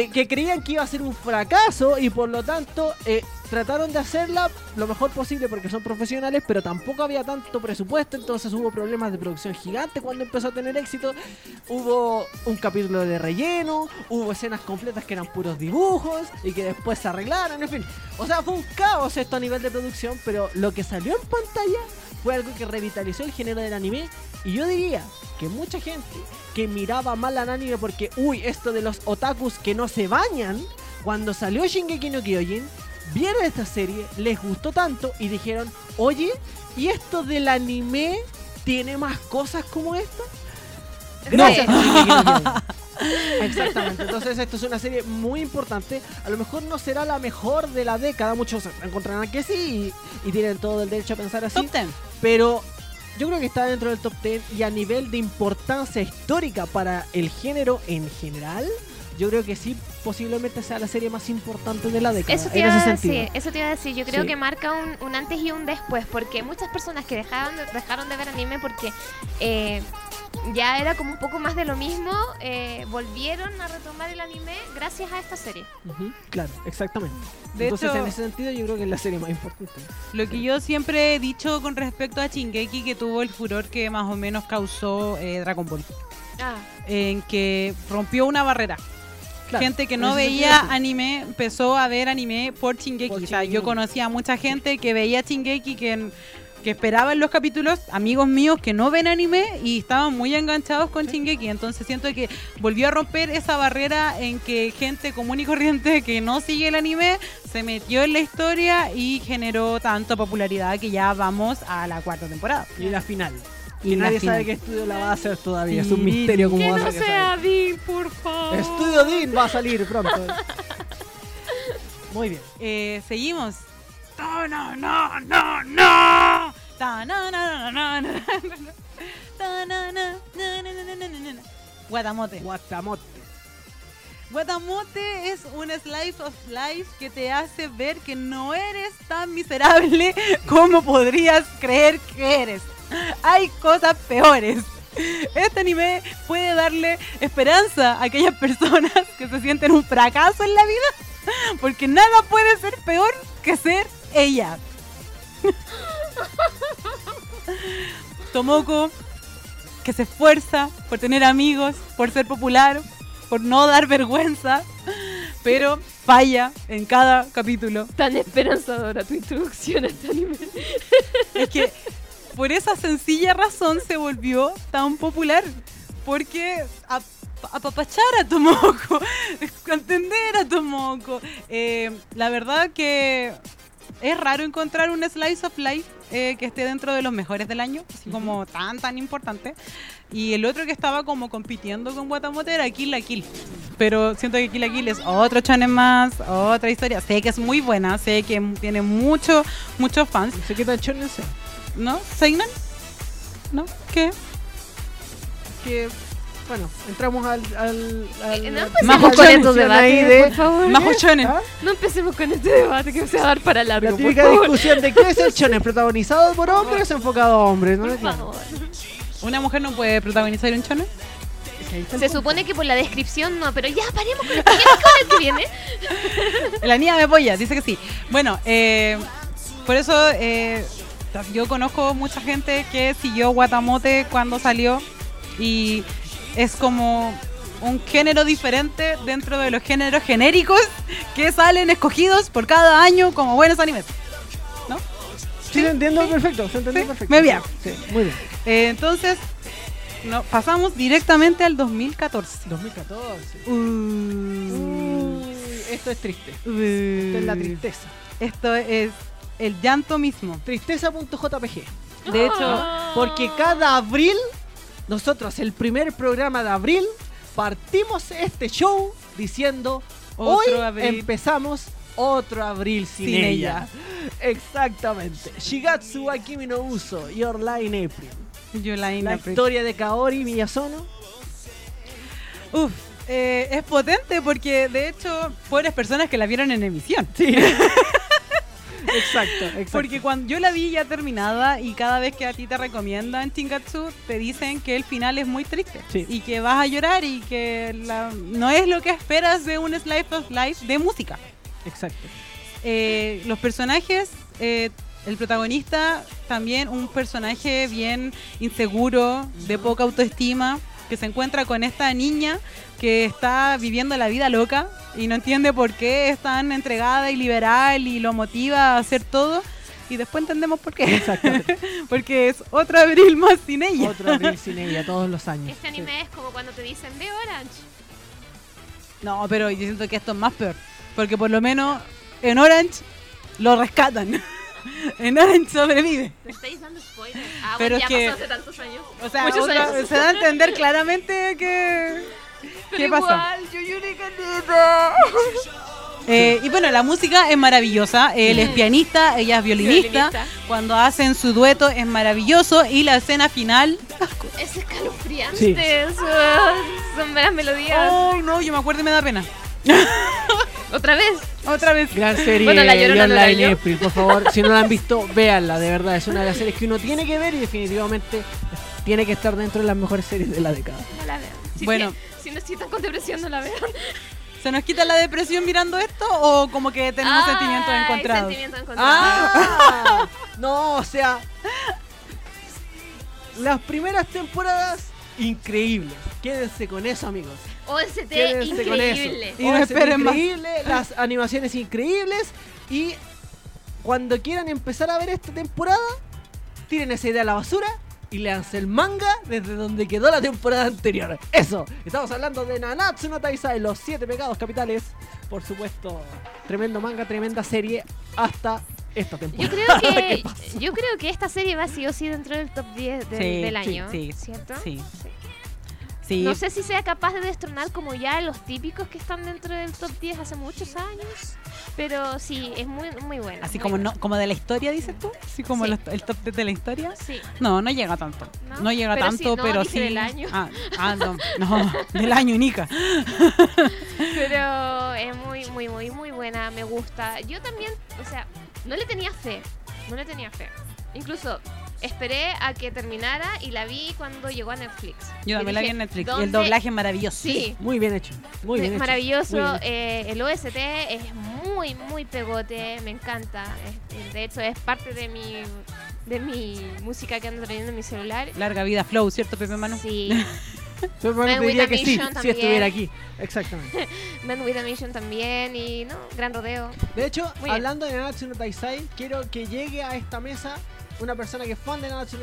Que, creían que iba a ser un fracaso y por lo tanto eh, trataron de hacerla lo mejor posible porque son profesionales, pero tampoco había tanto presupuesto, entonces hubo problemas de producción gigante cuando empezó a tener éxito. Hubo un capítulo de relleno, hubo escenas completas que eran puros dibujos y que después se arreglaron, en fin. O sea, fue un caos esto a nivel de producción, pero lo que salió en pantalla fue algo que revitalizó el género del anime y yo diría que mucha gente que miraba mal al anime porque, uy, esto de los otakus que no se bañan, cuando salió Shingeki no Kyojin, vieron esta serie, les gustó tanto y dijeron, oye, ¿y esto del anime tiene más cosas como esta? Gracias, [laughs] no. Exactamente. Entonces, esto es una serie muy importante. A lo mejor no será la mejor de la década. Muchos encontrarán que sí y, y tienen todo el derecho a pensar así. Top 10. Pero yo creo que está dentro del top 10 y a nivel de importancia histórica para el género en general, yo creo que sí, posiblemente sea la serie más importante de la década. Eso te, en iba ese a sentido. decir, eso te iba a decir. Yo creo Sí. que marca un, un antes y un después, porque muchas personas que dejaron de, dejaron de ver anime porque eh, ya era como un poco más de lo mismo, eh, volvieron a retomar el anime gracias a esta serie. Claro, exactamente. De Entonces, hecho- en ese sentido, yo creo que es la serie más importante. Lo que yo siempre he dicho con respecto a Shingeki, que tuvo el furor que más o menos causó eh, Dragon Ball, Ah, en que rompió una barrera. Claro, gente que no veía sí. anime empezó a ver anime por Shingeki. Por o sea, yo conocía a mucha gente que veía Shingeki que, que esperaban los capítulos, amigos míos que no ven anime y estaban muy enganchados con Shingeki. Entonces siento que volvió a romper esa barrera en que gente común y corriente [laughs] que no sigue el anime se metió en la historia y generó tanto popularidad que ya vamos a la cuarta temporada. Y la final. Y nadie sabe qué estudio la va a hacer todavía. Es un misterio cómo va a salir. Que no sea Dean, por favor. Estudio Dean va a salir pronto. Muy bien. Eh, seguimos. No, no, no, no, no. Guatamote. Guatamote. Guatamote es un slice of life que te hace ver que no eres tan miserable como podrías creer que eres. [laughs] Hay cosas peores. Este anime puede darle esperanza a aquellas personas que se sienten un fracaso en la vida, porque nada puede ser peor que ser ella. [laughs] Tomoko, que se esfuerza por tener amigos, por ser popular, por no dar vergüenza, pero falla en cada capítulo. Tan esperanzadora tu introducción a este anime. Es que por esa sencilla razón se volvió tan popular. Porque a- apapachar a Tomoko, [laughs] entender a Tomoko. Eh, la verdad que es raro encontrar un slice of life eh, que esté dentro de los mejores del año, así como tan, tan importante. Y el otro que estaba como compitiendo con Guatamote era Kill la Kill. Pero siento que Kill la Kill es otro channel más, otra historia. Sé que es muy buena, sé que tiene mucho, muchos fans. ¿Se quita el shonen ese? ¿No? ¿Seinen? ¿No? ¿Qué? Que, bueno, entramos al... al, al Eh, no empecemos Majo con estos debates, de- por favor. Majo Shonen. ¿Ah? No empecemos con este debate que se va a dar para largo, La típica discusión de qué es el shonen, [laughs] protagonizado por hombres o enfocado a hombres, ¿no? Por favor. ¿Una mujer no puede protagonizar un shonen? Se supone que por la descripción no, pero ya paremos con el que viene, con el que viene. La niña me apoya, dice que sí. Bueno, eh, por eso eh, yo conozco mucha gente que siguió Guatamote cuando salió y es como un género diferente dentro de los géneros genéricos que salen escogidos por cada año como buenos animes. ¿No? Sí, se entiendo perfecto, se entendió Sí, perfecto. muy bien. Sí, muy bien. Eh, entonces, no, pasamos directamente al 2014. 2014. Uh, Uy, esto es triste. uh, Esto es la tristeza. Esto es el llanto mismo. Tristeza.jpg. De hecho, Ah. Porque cada abril, nosotros, el primer programa de abril, partimos este show diciendo: Otro Hoy abril. empezamos otro abril sin, Sin ella. [laughs] Exactamente. Shigatsu wa Kimi no Uso, Your Line April. Yolaina La Pri- historia de Kaori Miyazono. Uf, eh, es potente porque de hecho, pobres personas que la vieron en emisión. Sí. [laughs] exacto, [laughs] exacto. Porque cuando yo la vi ya terminada y cada vez que a ti te recomiendan Chingatsu, te dicen que el final es muy triste Sí. y que vas a llorar y que la- no es lo que esperas de un Slice of Life de música. Exacto. Eh, los personajes, eh, el protagonista también un personaje bien inseguro, de poca autoestima, que se encuentra con esta niña que está viviendo la vida loca y no entiende por qué es tan entregada y liberal y lo motiva a hacer todo. Y después entendemos por qué. Exactamente. [laughs] Porque es otro abril más sin ella. Otro abril sin ella todos los años. Este anime es como cuando te dicen de Orange. No, pero yo siento que esto es más peor. Porque por lo menos en Orange lo rescatan. [laughs] en Orange sobrevive. Me estáis dando spoilers. Ah, Pero bueno, ya es que- pasó hace tantos años. O sea, otra- años. se da a entender claramente que, ¿Qué pasa? Eh, y bueno, la música es maravillosa. Él es pianista, ella es violinista. Violinista. Cuando hacen su dueto es maravilloso. Y la escena final. Es escalofriante. Sí. Son, son las melodías. ¡Oh, no! Yo me acuerdo y me da pena. [laughs] Otra vez. Otra vez. Gran serie Bueno, La de Llorona no la yo. April, por favor. Si no la han visto, véanla, de verdad. Es una de las series que uno tiene que ver y definitivamente tiene que estar dentro de las mejores series de la década. No la vean. Si Bueno. tie- Si necesitan con depresión, no la vean. [laughs] ¿Se nos quita la depresión mirando esto o como que tenemos Ay, sentimientos encontrados? Sentimientos encontrados. ¡Ah! No, o sea. Las primeras temporadas, increíbles. Quédense con eso, amigos. OST Quédense con increíble. eso. Y no OST esperen más. increíble, las animaciones increíbles. Y cuando quieran empezar a ver esta temporada, tiren esa idea a la basura y leanse el manga desde donde quedó la temporada anterior. Eso, estamos hablando de Nanatsu no Taizai, los siete pecados capitales. Por supuesto, tremendo manga, tremenda serie hasta esta Yo temporada. creo [laughs] ¿Qué que yo creo que esta serie va sí o sí dentro del top 10 del, Sí, del sí, año, sí, ¿cierto? Sí. Sí. No sé si sea capaz de destronar como ya los típicos que están dentro del top 10 hace muchos años, pero sí, es muy muy buena. Así muy como no, como de la historia, dices tú. Así como Sí. los- el top 10 de la historia. Sí, No, no llega tanto. ¿No? No, llega Pero sí, tanto, no, pero dije sí. del año. Ah, ah, no, [laughs] no, del año Nica. pero es muy muy muy muy buena, me gusta. Yo también, o sea, no le tenía fe, no le tenía fe. Incluso esperé a que terminara y la vi cuando llegó a Netflix. Yo también la vi en Netflix. El doblaje es maravilloso. Sí, Muy bien hecho. Muy bien hecho, maravilloso. muy bien hecho. eh, el OST es muy, muy pegote, me encanta. Es- de hecho, es parte de mi, de mi música que ando trayendo en mi celular. Larga vida Flow, ¿cierto, Pepe Manu? Sí, [laughs] with diría que sí, si estuviera aquí. Exactamente. [laughs] Man with a Mission también y no, Gran Rodeo. De hecho, Muy bien. hablando de Nanatsu no Taizai, quiero que llegue a esta mesa una persona que es fan de Nanatsu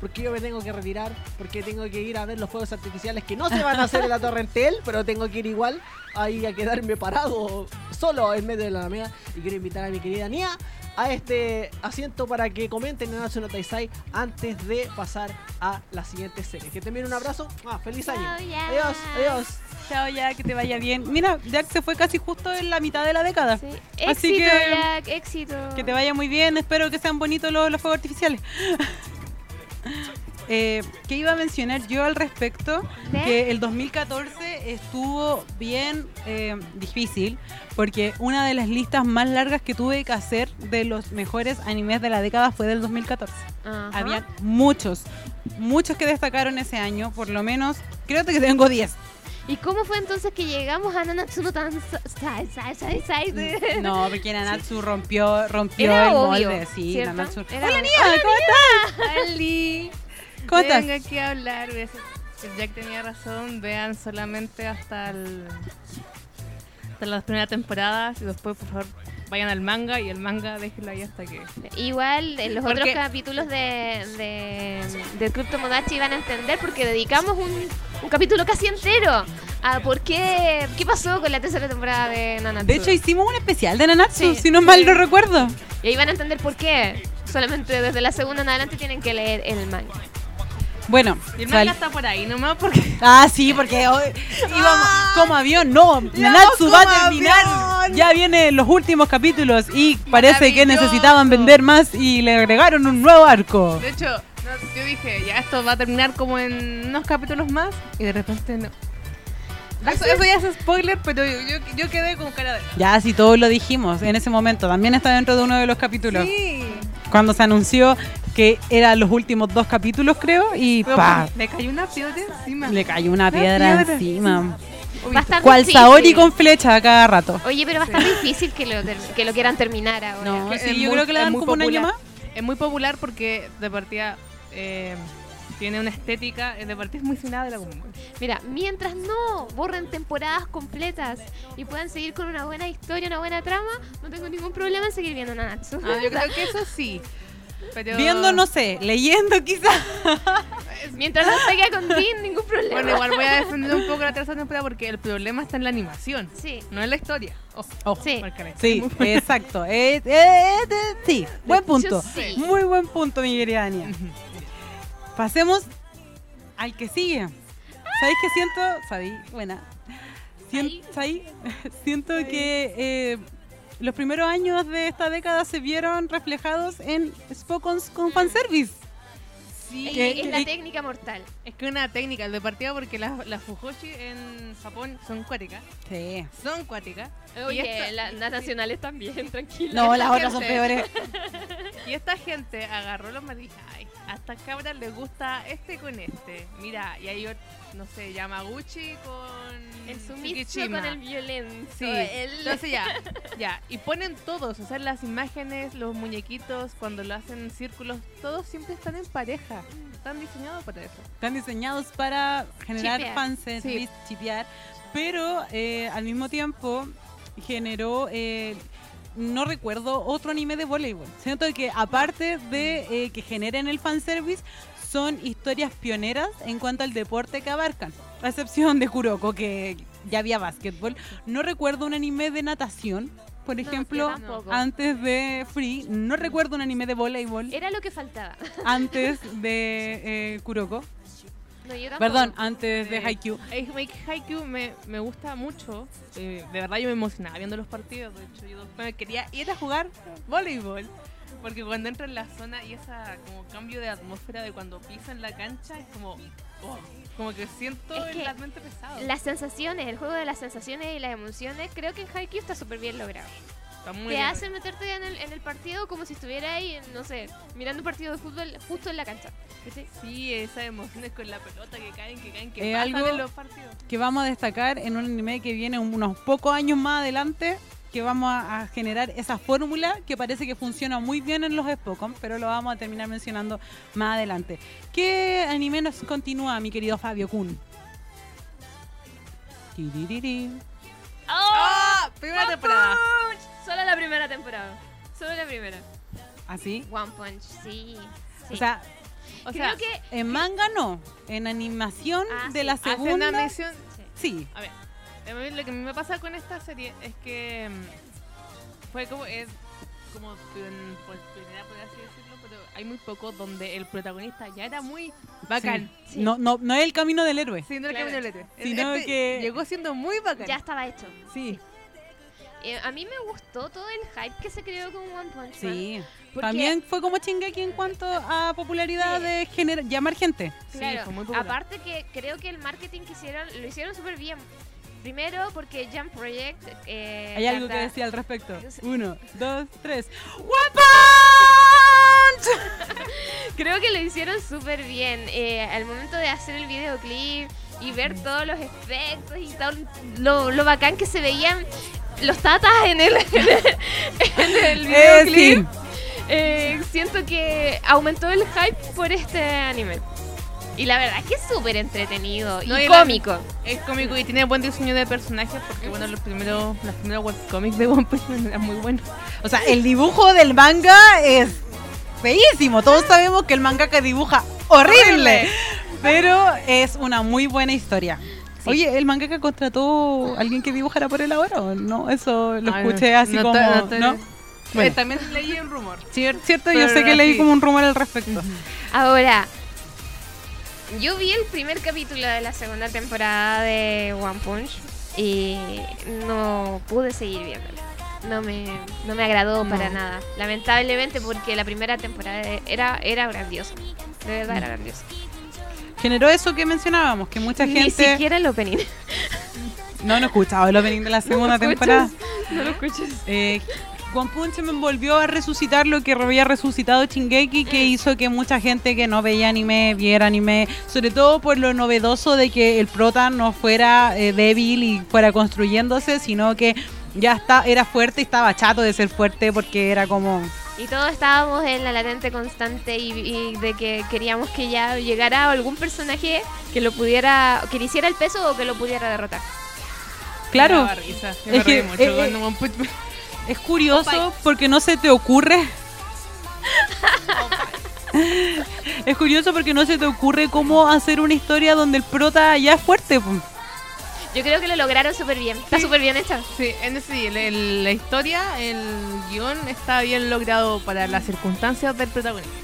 porque yo me tengo que retirar, porque tengo que ir a ver los fuegos artificiales que no se van a hacer en la Torre Entel, pero tengo que ir igual ahí a quedarme parado solo en medio de la alameda. Y quiero invitar a mi querida Nia a este asiento para que comenten Nanatsu no Taizai antes de pasar a la siguiente serie. Que te envíen un abrazo. Ah, feliz año. Ya. Adiós, adiós. Chao, ya, que te vaya bien. Mira, Jack se fue casi justo en la mitad de la década. Sí. Así Éxito, que- Jack, éxito. Que te vaya muy bien, espero que sean bonitos los, los fuegos artificiales. [laughs] Eh, ¿Qué iba a mencionar yo al respecto? Que el 2014 estuvo bien eh, difícil porque una de las listas más largas que tuve que hacer de los mejores animes de la década fue del 2014. Ajá. Había muchos, muchos que destacaron ese año, por lo menos, creo que tengo 10. ¿Y cómo fue entonces que llegamos a Nanatsu no Tan- Sai- Sai- Sai- Sai- de- No, porque [laughs] Nanatsu rompió, rompió Era el obvio, molde. Sí, ¿cierto? Nanatsu. Era Hola. Nia, ¿cómo estás? Ali, ¿Cómo estás? Vengo aquí a hablar. Jack tenía razón. Vean solamente hasta, el, hasta las primeras temporadas y después, por favor, vayan al manga y el manga déjenlo ahí hasta que. Igual en los Porque- otros capítulos de, de, de Club Tomodachi van a entender porque dedicamos un, un capítulo casi entero a por qué, qué pasó con la tercera temporada de Nanatsu. De hecho, hicimos un especial de Nanatsu, Sí, si no sí. mal no recuerdo. y ahí van a entender por qué. Solamente desde la segunda en adelante tienen que leer el manga. Bueno, sal- manga está por ahí, nomás porque. Ah, sí, porque hoy [laughs] íbamos como avión. No, Nanatsu va a terminar. Ya vienen los últimos capítulos y parece que Maravilloso. necesitaban vender más y le agregaron un nuevo arco. De hecho, no, yo dije, ya esto va a terminar como en unos capítulos más y de repente no. Eso, eso ya es spoiler, pero yo, yo, yo quedé con cara de. Ya, sí, todos lo dijimos en ese momento. También está dentro de uno de los capítulos. Sí. Cuando se anunció que eran los últimos dos capítulos, creo, y Pero pa, me cayó una piedra encima. le cayó una piedra piedra. encima. Uy, Va a estar Cual. Saori con flecha a cada rato. Oye, pero va a estar difícil que lo, que lo quieran terminar ahora. No, sí, es yo muy- creo que le dan como un año popular. más. Es muy popular porque de partida eh, tiene una estética, eh, de partida es muy sin de la común. Mira, mientras no borren temporadas completas y puedan seguir con una buena historia, una buena trama, no tengo ningún problema en seguir viendo Nanatsu. Ah, yo creo [laughs] que eso sí. Pero... Viendo, no sé, leyendo quizás. [laughs] Mientras no se quede con Dean, ningún problema. Bueno, igual voy a defender un poco la tercera temporada porque el problema está en la animación, Sí, no en la historia. Ojo, Ojo. sí. Sí, [laughs] exacto. Eh, eh, eh, sí, buen punto. sí. Muy buen punto, mi querida Ania. Pasemos al que sigue. ¿Sabéis que siento? ¿Sabí? Buena. Sien- ¿sabí? [laughs] siento que eh, los primeros años de esta década se vieron reflejados en Spokons con fanservice. Sí, Es, que- es la técnica mortal. es que una técnica de partida porque las las Fujoshi en Japón son cuáticas. Sí. Son cuáticas. Oye, esta- la- las nacionales también, [laughs] tranquila. No, las otras son peores. [laughs] Y esta gente agarró los y a estas cabras les gusta este con este. Mira, y hay, ot- no sé, Yamaguchi con El sumiso con el violento. Sí, el- entonces ya, ya, y ponen todos, o sea, las imágenes, los muñequitos, cuando lo hacen en círculos, todos siempre están en pareja, están diseñados para eso. Están diseñados para generar fanservice, chipear, pero eh, al mismo tiempo generó, eh, no recuerdo, otro anime de voleibol. Siento que aparte de eh, que generen el fanservice, son historias pioneras en cuanto al deporte que abarcan. A excepción de Kuroko, que ya había básquetbol. No recuerdo un anime de natación, por ejemplo, antes de Free. No recuerdo un anime de voleibol Era lo que faltaba. antes [laughs] de eh, Kuroko. No, yo tampoco. Perdón, antes de Haikyuu. Make Haikyuu me, me gusta mucho, eh, de verdad yo me emocionaba viendo los partidos, de hecho yo me quería ir a jugar voleibol. Porque cuando entro en la zona y esa como cambio de atmósfera de cuando pisan la cancha es como, oh, como que siento Es que el mente pesado. Las sensaciones, el juego de las sensaciones y las emociones, creo que en Haikyuu está súper bien logrado. Está muy Te bien. hace meterte en el, en el partido como si estuviera ahí, no sé, mirando un partido de fútbol justo en la cancha. ¿Cachai? Sí, esas emociones con la pelota que caen, que caen, que Eh, pasan algo- en los partidos. que vamos a destacar en un anime que viene unos pocos años más adelante, que vamos a, a generar esa fórmula que parece que funciona muy bien en los Spokon, pero lo vamos a terminar mencionando más adelante. ¿Qué anime nos continúa, mi querido Fabio Kun? Tiririri. ¡Ah! Primera temporada. Solo la primera temporada. Solo la primera. ¿Así? One Punch, sí. sí. O sea, O creo sea, que. en manga no, en animación Ah, de sí. la hacen segunda, una misión. sí. sí. A ver, a mí lo que me pasa con esta serie es que mm, fue como es como pues, pionera por así decirlo, pero hay muy poco donde el protagonista ya era muy bacán. Sí. No, no, no es el camino del héroe. Sí, no Claro. camino del héroe. Sino Este que- llegó siendo muy bacán. Ya estaba hecho. Sí, Eh, a mí me gustó todo el hype que se creó con One Punch Man. sí. Porque- También fue como Shingeki en cuanto a popularidad Sí. de gener- llamar gente. Sí, Claro, fue muy popular. aparte que creo que el marketing que hicieron, lo hicieron súper bien. Primero porque Jump Project... eh, Hay algo que decir al respecto. Sí. Uno, dos, tres. [laughs] Creo que lo hicieron súper bien. Eh, al momento de hacer el videoclip y ver todos los efectos y todo lo, lo bacán que se veían los tatas [laughs] en el, en el Eh, videoclip. sí. Eh, siento que aumentó el hype por este anime. Y la verdad es que es súper entretenido No, y la- cómico. Es cómico y tiene buen diseño de personajes porque bueno, los primeros, los primeros webcomics de One Piece [laughs] eran muy buenos. O sea, el dibujo del manga es feísimo. Todos sabemos que el manga que dibuja horrible. Pero es una muy buena historia. Oye, ¿el mangaka contrató a alguien que dibujara por él ahora o no? Eso lo Ay, escuché así no como... te- no. Eh, también leí un rumor. Cier- Cierto, yo sé que leí como un rumor al respecto. Ahora, yo vi el primer capítulo de la segunda temporada de One Punch y no pude seguir viéndolo. No me, no me agradó para nada. Lamentablemente porque la primera temporada era, era grandiosa. De verdad era grandiosa. Generó eso que mencionábamos, que mucha Ni gente... siquiera el opening. No, no he escuchado el opening de la [laughs] segunda escuchas? temporada. No lo escuches. Eh, One Punch Man volvió a resucitar lo que había resucitado Shingeki, que hizo que mucha gente que no veía anime viera anime, sobre todo por lo novedoso de que el prota no fuera eh, débil y fuera construyéndose, sino que ya está, era fuerte y estaba chato de ser fuerte porque era como... Y todos estábamos en la latente constante y, y de que queríamos que ya llegara algún personaje que lo pudiera, que le hiciera el peso o que lo pudiera derrotar. Claro, Es que, eh, es curioso porque no se te ocurre... [laughs] Es curioso porque no se te ocurre cómo hacer una historia donde el prota ya es fuerte. Yo creo que lo lograron súper bien. Está Sí. súper bien hecha. Sí, en sí, el- el- la historia, el guion está bien logrado para las circunstancias del protagonista.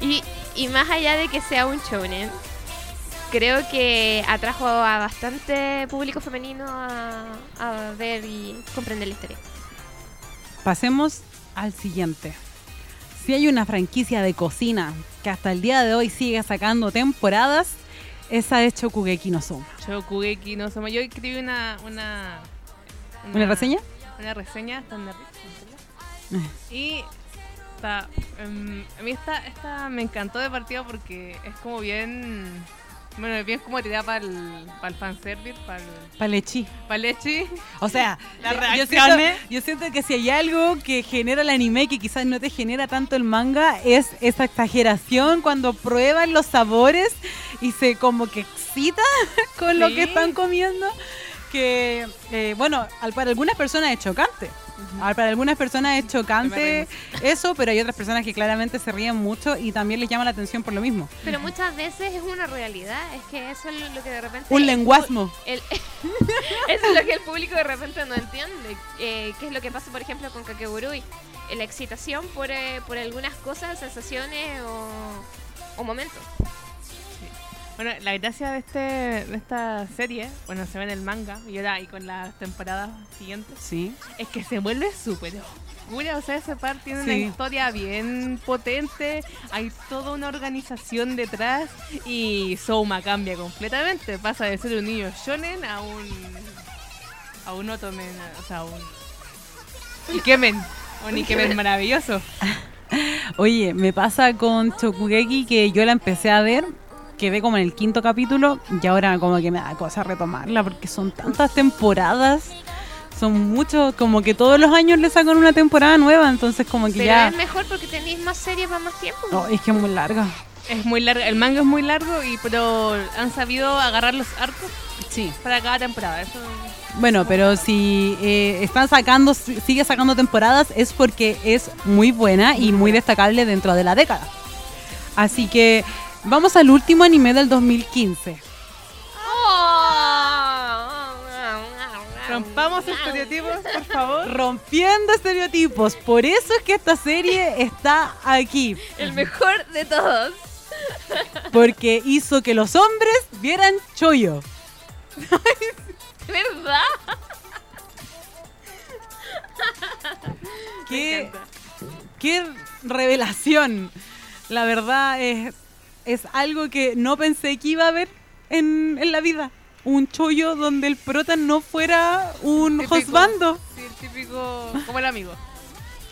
Y, y más allá de que sea un shonen, creo que atrajo a bastante público femenino a, a ver y comprender la historia. Pasemos al siguiente. Si hay una franquicia de cocina que hasta el día de hoy sigue sacando temporadas, esa es Shokugeki no Soma. Shokugeki no Soma. Yo escribí una. ¿Una, ¿Una reseña? Una reseña, está en Netflix, Y está, em, a mí esta, esta me encantó de partida porque es como bien. Bueno, es bien como tirada para el, para el fanservice, para el. Palechi. Para lechi. O sea, [laughs] Las yo siento, reacciones. yo siento que si hay algo que genera el anime que quizás no te genera tanto el manga es esa exageración cuando prueban los sabores y se como que excita [laughs] con lo Sí. que están comiendo. Que, eh, bueno, para algunas personas es chocante. Para algunas personas es chocante eso, pero hay otras personas que claramente se ríen mucho y también les llama la atención por lo mismo. Pero muchas veces es una realidad, es que eso es lo que de repente... Un lenguasmo. el- [laughs] eso es lo que el público de repente no entiende. Eh, ¿Qué es lo que pasa, por ejemplo, con Kakegurui? Eh, La excitación por, eh, por algunas cosas, sensaciones o, o momentos. Bueno, la gracia de, este, de esta serie, bueno, se ve en el manga y ahora y con las temporadas siguientes, Sí. es que se vuelve súper oscura. O sea, ese par tiene Sí. una historia bien potente, hay toda una organización detrás y Souma cambia completamente. Pasa de ser un niño shonen a un. a un otomen, o sea, un. Ikemen. Un Ikemen maravilloso. [laughs] Oye, me pasa con Chokugeki que yo la empecé a ver, quedé como en el quinto capítulo y ahora como que me da cosa retomarla porque son tantas temporadas, son muchos, como que todos los años le sacan una temporada nueva, entonces como que Pero ya... es mejor porque tenéis más series para más tiempo. No, es que es muy larga. Es muy largo, el manga es muy largo, y pero han sabido agarrar los arcos Sí. para cada temporada. Eso Bueno, pero si eh, están sacando, si- sigue sacando temporadas es porque es muy buena y muy destacable dentro de la década. Así que vamos al último anime del 2015. rompamos estereotipos, por favor. Rompiendo estereotipos. Por eso es que esta serie está aquí. El mejor de todos. Porque hizo que los hombres vieran chollo. ¿Verdad? Qué, qué revelación. La verdad es, es algo que no pensé que iba a haber en, en la vida. Un chollo donde el prota no fuera un Típico. hosbando Sí, el típico. Como el amigo.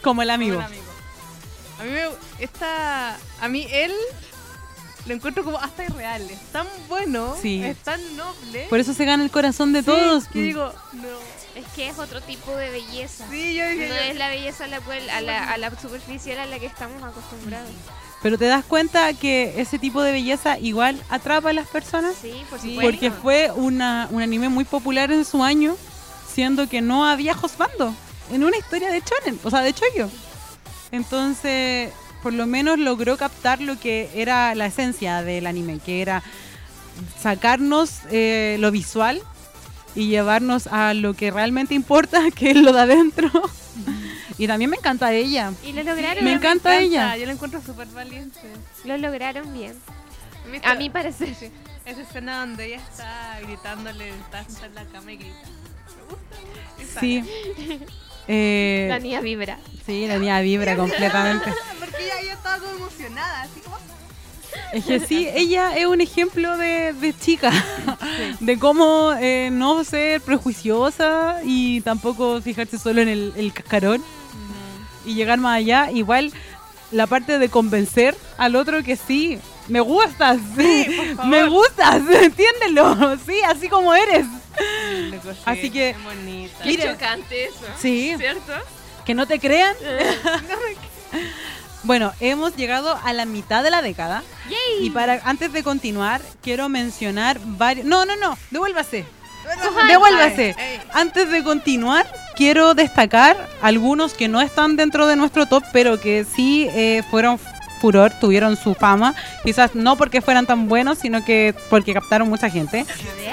como el como amigo. el amigo. A mí me. Esta. A mí él. Lo encuentro como hasta irreal. Es tan bueno. Sí. Es tan noble. Por eso se gana el corazón de Sí, todos. que digo, no. Es que es otro tipo de belleza. Sí, yo dije. No es la belleza a la, cual, a, la, a la superficial a la que estamos acostumbrados. Pero te das cuenta que ese tipo de belleza igual atrapa a las personas. Sí, por supuesto. Porque fue una, un anime muy popular en su año, siendo que no había Josbando en una historia de Chonen, o sea, de Choyo. Entonces, por lo menos logró captar lo que era la esencia del anime, que era sacarnos eh, lo visual y llevarnos a lo que realmente importa, [laughs] que es lo de adentro. Y también me encanta ella. Y lo lograron. Me encanta ella. Yo la encuentro súper valiente. Lo lograron bien. A mi parecer. Sí. Esa escena donde ella está gritándole, está en la cama y grita. Me gusta. Sí. [laughs] Eh, La niña vibra. sí, la niña vibra completamente. [laughs] Porque ella, ella estaba como emocionada, así como. Es que sí, ella es un ejemplo de, de chica, de cómo eh, no ser prejuiciosa y tampoco fijarse solo en el, el cascarón y llegar más allá. Igual la parte de convencer al otro que sí, me gustas, [laughs] por me gustas, [laughs] entiéndelo, sí, así como eres. Loco, [laughs] sí, Así que- bonita. Qué chocante eso. Sí, ¿Cierto? que no te crean. Bueno, hemos llegado a la mitad de la década. ¡Yay! Y para antes de continuar, quiero mencionar varios. No, no, no, devuélvase. Devuélvase. Antes de continuar, quiero destacar algunos que no están dentro de nuestro top, pero que sí eh, fueron furor, tuvieron su fama. Quizás no porque fueran tan buenos, sino que porque captaron mucha gente.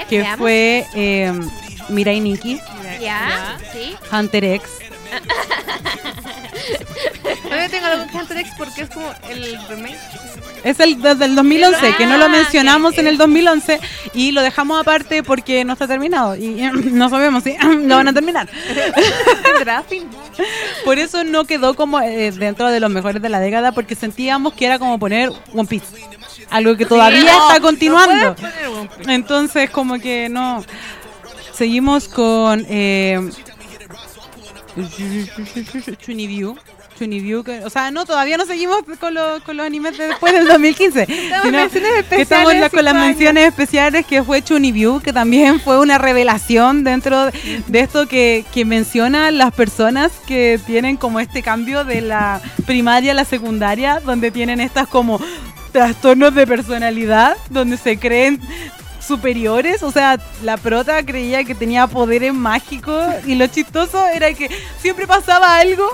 Que fue eh, Mirai Nikki. Hunter X. [laughs] Todavía tengo porque es como el remake. Es el desde el 2011, que no lo Ah, mencionamos ok. en el 2011 y lo dejamos aparte porque no está terminado y eh, [clears throat] no sabemos si [clears throat] lo van a terminar. [laughs] Por eso no quedó como eh, dentro de los mejores de la década porque sentíamos que era como poner One Piece. Algo que todavía no, está no continuando. Piece. Entonces como que no. Seguimos con eh, Chunibyu. Chunibyu, o sea, no, todavía no seguimos con, los- con los animes de después del 2015. [laughs] sino menciones estamos especiales, la- con las años. menciones especiales que fue Chunibyu, que también fue una revelación dentro de esto que, que menciona las personas que tienen como este cambio de la primaria a la secundaria, donde tienen estas como trastornos de personalidad, donde se creen superiores, o sea, la prota creía que tenía poderes mágicos y lo chistoso era que siempre pasaba algo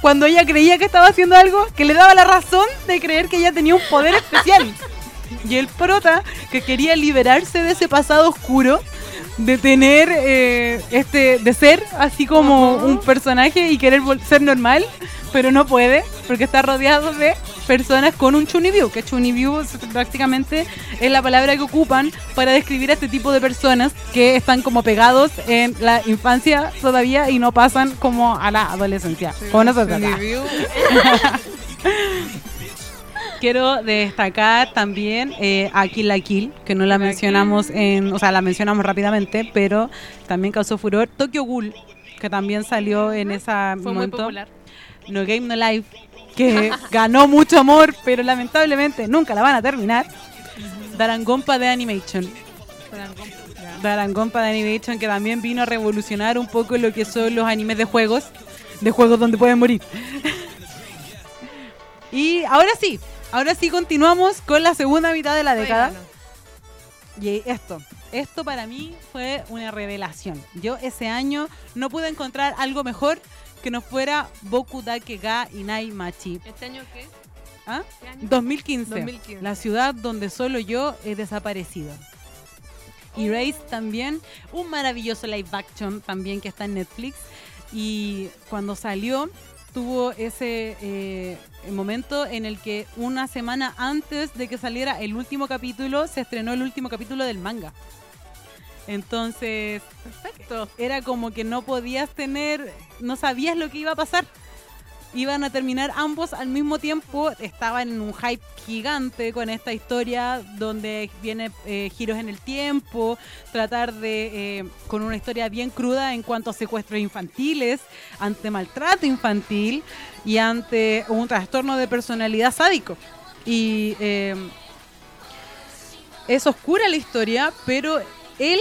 cuando ella creía que estaba haciendo algo que le daba la razón de creer que ella tenía un poder especial. Y el prota, que quería liberarse de ese pasado oscuro, de tener eh, este, de ser así como un personaje y querer ser normal, pero no puede, porque está rodeado de personas con un chunibyu, que chunibyu prácticamente es la palabra que ocupan para describir a este tipo de personas que están como pegados en la infancia todavía y no pasan como a la adolescencia. Como nosotros. Chunibyu. [laughs] Quiero destacar también eh, a Kill la Kill, que no la mencionamos en, o sea, la mencionamos rápidamente, pero también causó furor. Tokyo Ghoul, que también salió en ese Fue muy momento. popular. No Game No Life, que [laughs] ganó mucho amor, pero lamentablemente nunca la van a terminar. Darangompa de Animation. Darangompa de Animation, que también vino a revolucionar un poco lo que son los animes de juegos, de juegos donde pueden morir. [laughs] y ahora sí, ahora sí continuamos con la segunda mitad de la década. Bueno, Y esto, esto para mí fue una revelación. Yo ese año no pude encontrar algo mejor que no fuera Boku Dake ga Inai Machi. ¿Este año qué? ¿Ah? ¿Qué año? 2015, 2015. La ciudad donde solo yo he desaparecido. Erase también, un maravilloso live action también que está en Netflix. Y cuando salió, tuvo ese eh, momento en el que una semana antes de que saliera el último capítulo, se estrenó el último capítulo del manga. Entonces, Perfecto. era como que no podías tener, no sabías lo que iba a pasar. Iban a terminar ambos al mismo tiempo, estaban en un hype gigante con esta historia donde viene eh, giros en el tiempo, tratar de, eh, con una historia bien cruda en cuanto a secuestros infantiles, ante maltrato infantil y ante un trastorno de personalidad sádico. Y eh, es oscura la historia, pero él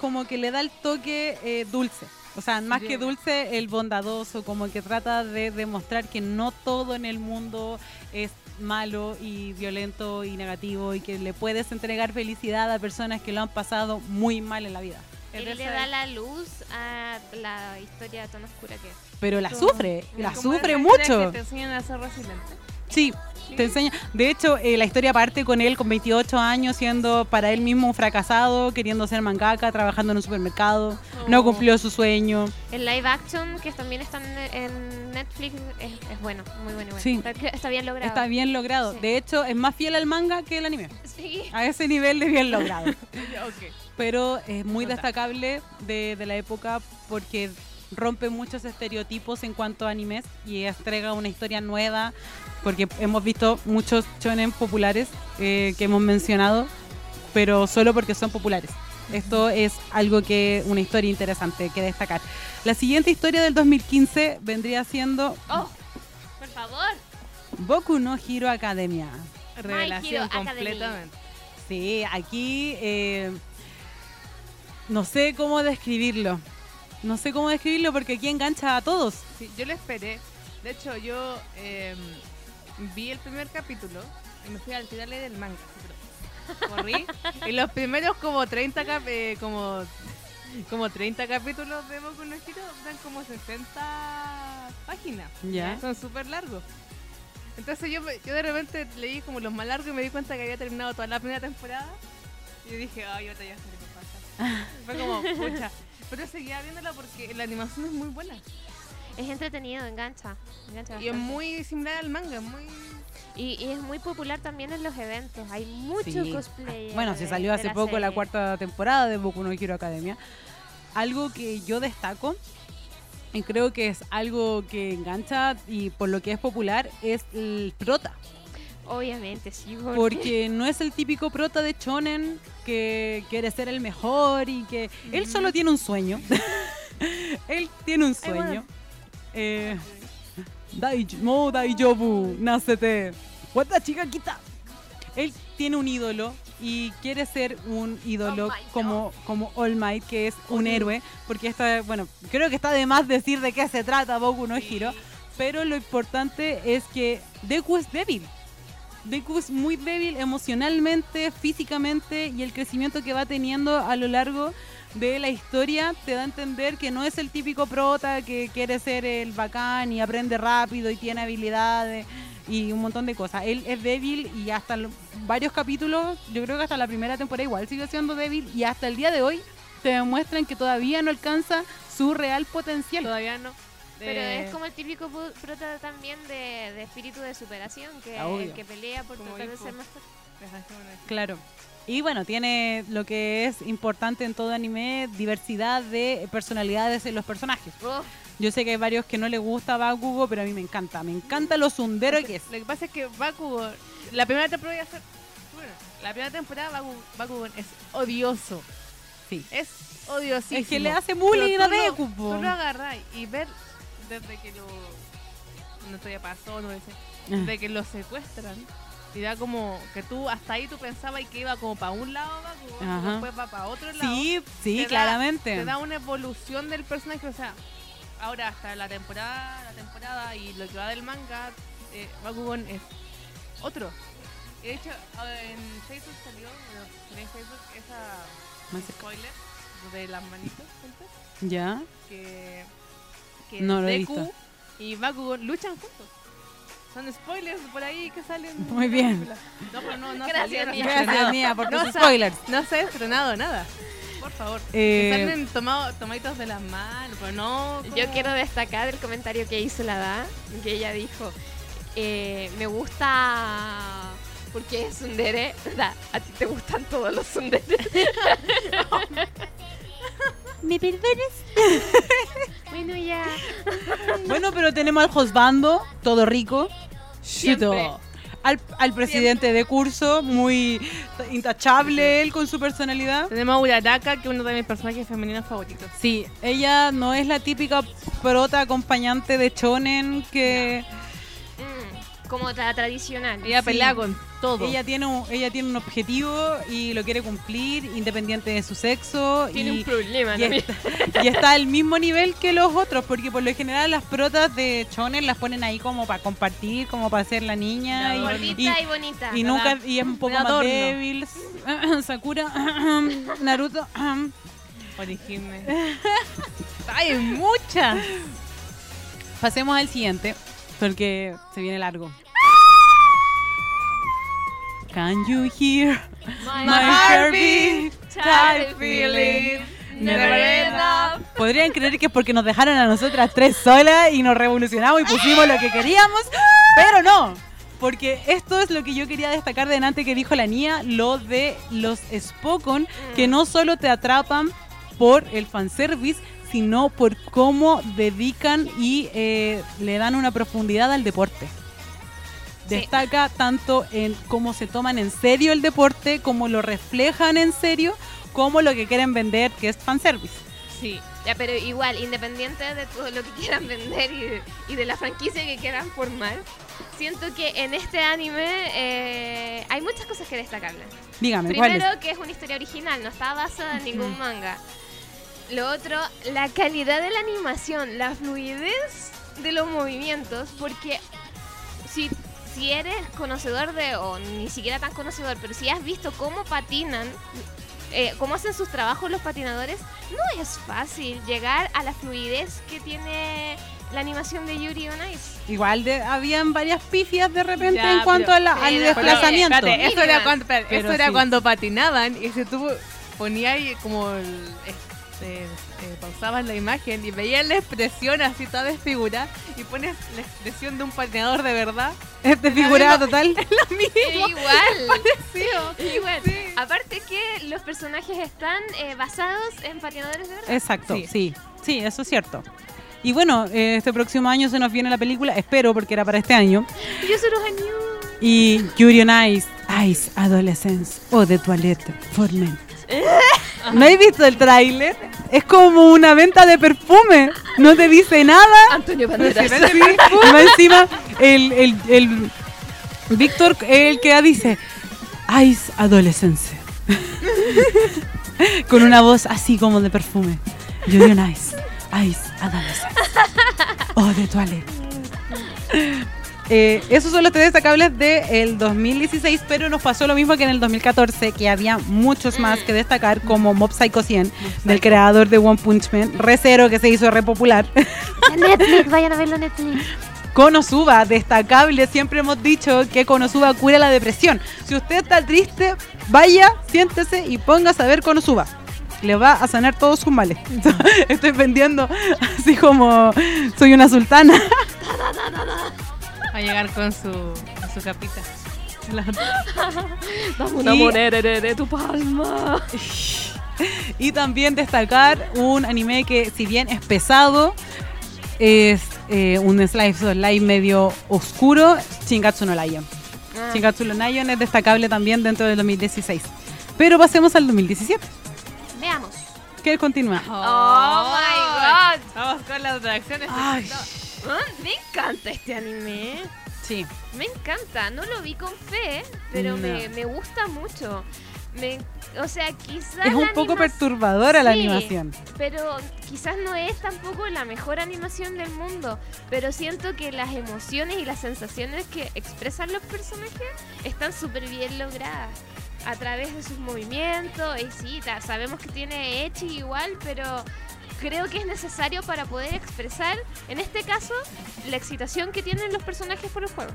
como que le da el toque eh, dulce. O sea, más que dulce, el bondadoso, como que trata de demostrar que no todo en el mundo es malo y violento y negativo y que le puedes entregar felicidad a personas que lo han pasado muy mal en la vida. Él le da la luz a la historia tan oscura que es. Pero la sufre, la sufre mucho. Que te enseñan a ser resiliente. Sí, te enseña. De hecho, eh, la historia parte con él con 28 años, siendo para él mismo un fracasado, queriendo ser mangaka, trabajando en un supermercado. No Oh. cumplió su sueño. El live action que también está en, Netflix es, es bueno, muy bueno. bueno. Sí. Está, está bien logrado. Está bien logrado. Sí. De hecho, es más fiel al manga que el anime. Sí. A ese nivel de bien logrado. [laughs] Pero es muy Nota. destacable de, de la época porque rompe muchos estereotipos en cuanto a animes y entrega una historia nueva. Porque hemos visto muchos shonen populares eh, que hemos mencionado, pero solo porque son populares. Esto es algo que, una historia interesante que destacar. La siguiente historia del 2015 vendría siendo Oh, por favor. Boku no Hero Academia. Revelación Hero Academy. completamente. Sí, aquí eh, no sé cómo describirlo. No sé cómo describirlo porque aquí engancha a todos. Sí, yo lo esperé. De hecho, yo em, vi el primer capítulo y me fui al tirarle del manga. Corrí. y los primeros como 30 cap- eh, como como 30 capítulos de Boku no Hero dan como 60 páginas. Ya. Son súper largos. Entonces yo, me- yo de repente leí como los más largos y me di cuenta que había terminado toda la primera temporada. Y yo dije, ay, ahorita ya sé qué pasa. [laughs] Fue como, pucha. Pero seguía viéndola porque la animación es muy buena. Es entretenido, engancha. engancha Y es muy similar al manga, muy... Y, y es muy popular también en los eventos. Hay muchos Sí. cosplay. Bueno, se salió hace poco la cuarta temporada de Boku no Hero Academia. Algo que yo destaco y creo que es algo que engancha y por lo que es popular es el prota. Obviamente, sí. porque- Porque [laughs] no es el típico prota de Shonen que quiere ser el mejor y que él solo tiene un sueño. [laughs] él tiene un Ay, bueno. sueño. Eh, no Daijobu, nacete. What chica quita. Él tiene un ídolo y quiere ser un ídolo como, como All Might, que es un héroe. Porque esta, bueno, creo que está de más decir de qué se trata Boku no Hero. Pero lo importante es que Deku es débil. Deku es muy débil emocionalmente, físicamente y el crecimiento que va teniendo a lo largo de la historia te da a entender que no es el típico prota que quiere ser el bacán y aprende rápido y tiene habilidades y un montón de cosas. Él es débil y hasta varios capítulos, yo creo que hasta la primera temporada igual sigue siendo débil y hasta el día de hoy te demuestran que todavía no alcanza su real potencial. Todavía no. Pero Eh, es como el típico prota también de, de espíritu de superación, que, Ah, que pelea por tratar de ser más fuerte. Claro. Y bueno, tiene lo que es importante en todo anime, diversidad de personalidades en los personajes. Yo sé que hay varios que no les gusta Bakugo, pero a mí me encanta. Me encanta lo sundero que es. Lo que pasa es que Bakugo, la primera temporada bueno, la primera temporada Bakugo, Bakugo es odioso. Sí. Es odioso. Es que le hace bullying a Deku. Tú lo agarras y ver desde que lo. No todavía pasó, no sé. Desde que lo secuestran. Da como que tú, hasta ahí tú pensabas que iba como para un lado y Ajá. después va para otro lado. Sí, sí, Te da- claramente. Te da una evolución del personaje, o sea, ahora hasta la temporada, la temporada y lo que va del manga, eh, Bakugan es otro. De hecho, en Facebook salió, en Facebook esa spoiler de las manitos juntas, Ya. que, que No lo he visto. y Bakugan luchan juntos. Son spoilers por ahí que salen. Muy bien. No, pero no, no Gracias, Mía. Gracias. Mía, por No tus se ha- spoilers. No se ha estrenado nada. Por favor. Eh, Que salen tomado, tomaditos de las manos, pero no. Yo quiero destacar el comentario que hizo la Da, que ella dijo, eh, me gusta porque es sundere. [laughs] Da, a ti te gustan todos los sunderes. [laughs] [laughs] ¿Me perdones? [laughs] bueno, ya. Bueno, pero tenemos al Josbando, todo rico. Siempre. Chuto. Al, al presidente de curso, muy intachable él con su personalidad. Tenemos a Uraraka, que es uno de mis personajes femeninos favoritos. Sí, ella no es la típica prota acompañante de Chonen que como la tradicional. Ella Sí. pelea con todo. ella tiene un, ella tiene un objetivo y lo quiere cumplir independiente de su sexo Tiene y, un problema y también. está, y está al mismo nivel que los otros porque por lo general las protas de Chonen las ponen ahí como para compartir, como para ser la niña y, Gordita y- y, bonita. y nunca y es un poco más adorno. débil. [clears throat] Sakura, [clears throat] Naruto. Orihime. Hay muchas. Pasemos al siguiente porque se viene largo. Can you hear My, my heartbeat? tired feeling, never enough. Podrían creer que es porque nos dejaron a nosotras tres solas y nos revolucionamos y pusimos lo que queríamos, pero no. Porque esto es lo que yo quería destacar delante que dijo la niña, lo de los Spokon, que no solo te atrapan por el fanservice, sino por cómo dedican y eh, le dan una profundidad al deporte. Sí. Destaca tanto en cómo se toman en serio el deporte, cómo lo reflejan en serio, como lo que quieren vender, que es fanservice. Sí. Ya, pero igual, independiente de todo lo que quieran vender y de, y de la franquicia que quieran formar, siento que en este anime eh, hay muchas cosas que destacarle. Dígame, ¿cuál es? Primero, que es una historia original, no está basada en ningún manga. Lo otro, la calidad de la animación, la fluidez de los movimientos, porque si, si eres conocedor de, o ni siquiera tan conocedor, pero si has visto cómo patinan, eh, cómo hacen sus trabajos los patinadores, no es fácil llegar a la fluidez que tiene la animación de Yuri on Ice. Igual de, habían varias pifias de repente Ya, en cuanto pero- a la- pero- al pero- desplazamiento. Espérate, eso era cuando, espérate, Pero eso era sí. cuando patinaban y se tuvo ponía ahí como el, eh, eh, pausabas la imagen y veías la expresión así toda desfigurada y pones la expresión de un patinador de verdad. Este figurada total. [laughs] Lo mismo. Igual. parecido. Igual. Sí. Aparte que los personajes están eh, basados en patinadores de verdad. Exacto, Sí. sí. sí, eso es cierto. Y bueno, eh, este próximo año se nos viene la película, espero porque era para este año. Yo soy Rojanyu. Y Yuri on Ice, Ice Adolescence o de Toilette for Men. [laughs] ¿No has visto el tráiler? Es como una venta de perfume. No te dice nada. Antonio Banderas. Sí, encima, el, el, el Víctor, el que dice Ice Adolescence. [laughs] Con una voz así como de perfume. Yuri on Ice, Ice Adolescence. O de toilette. Eh, esos son los tres destacables del 2016, pero nos pasó lo mismo que en el 2014, que había muchos más que destacar, como Mob Psycho 100, del creador de One Punch Man, Re Zero, que se hizo re popular. [laughs] Netflix, vayan a verlo en Netflix. Konosuba, destacable, siempre hemos dicho que Konosuba cura la depresión. Si usted está triste, vaya, siéntese y póngase a ver Konosuba. Le va a sanar todos sus males. [laughs] Estoy vendiendo así como soy una sultana. [laughs] A llegar con su, con su capita. [laughs] Dame una moneda de tu palma. [laughs] Y también destacar un anime que, si bien es pesado, es eh, un slice of life medio oscuro, Shingatsu no Lion. Ah. Shingatsu no Lion es destacable también dentro del 2016. Pero pasemos al 2017. Veamos. que continúa. Oh, my god. Vamos con las reacciones. Ay, Ah, Me encanta este anime. sí. Me encanta. No lo vi con fe, pero No. me, me gusta mucho. Me, o sea, quizás. Es un poco anima- perturbadora la animación. Pero quizás no es tampoco la mejor animación del mundo. Pero siento que las emociones y las sensaciones que expresan los personajes están súper bien logradas. A través de sus movimientos. Y sí, sabemos que tiene Echi igual, pero creo que es necesario para poder expresar, en este caso, la excitación que tienen los personajes por el juego.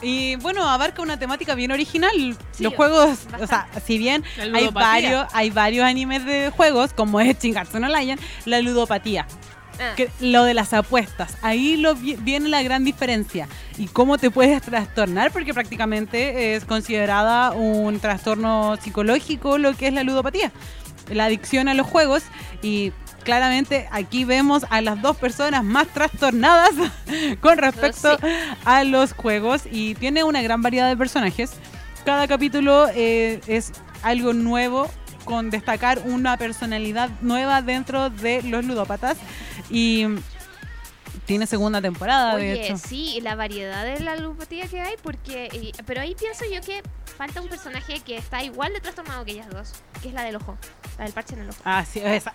Y bueno, abarca una temática bien original. Sí, Los juegos, bastante. o sea, si bien hay varios, hay varios animes de juegos, como es Shingatsu no Lion, la ludopatía. Ah, que- lo de las apuestas, ahí lo vi- viene la gran diferencia. Y cómo te puedes trastornar, porque prácticamente es considerada un trastorno psicológico lo que es la ludopatía, la adicción a los juegos. Y claramente aquí vemos a las dos personas más trastornadas [laughs] con respecto a los juegos. Y tiene una gran variedad de personajes. Cada capítulo eh, es algo nuevo con destacar una personalidad nueva dentro de los ludópatas y tiene segunda temporada de Oye, hecho. sí, la variedad de la ludopatía que hay, porque. y- pero ahí pienso yo que falta un personaje que está igual de trastornado que ellas dos, que es la del ojo, la del parche en el ojo. Ah, sí, esa-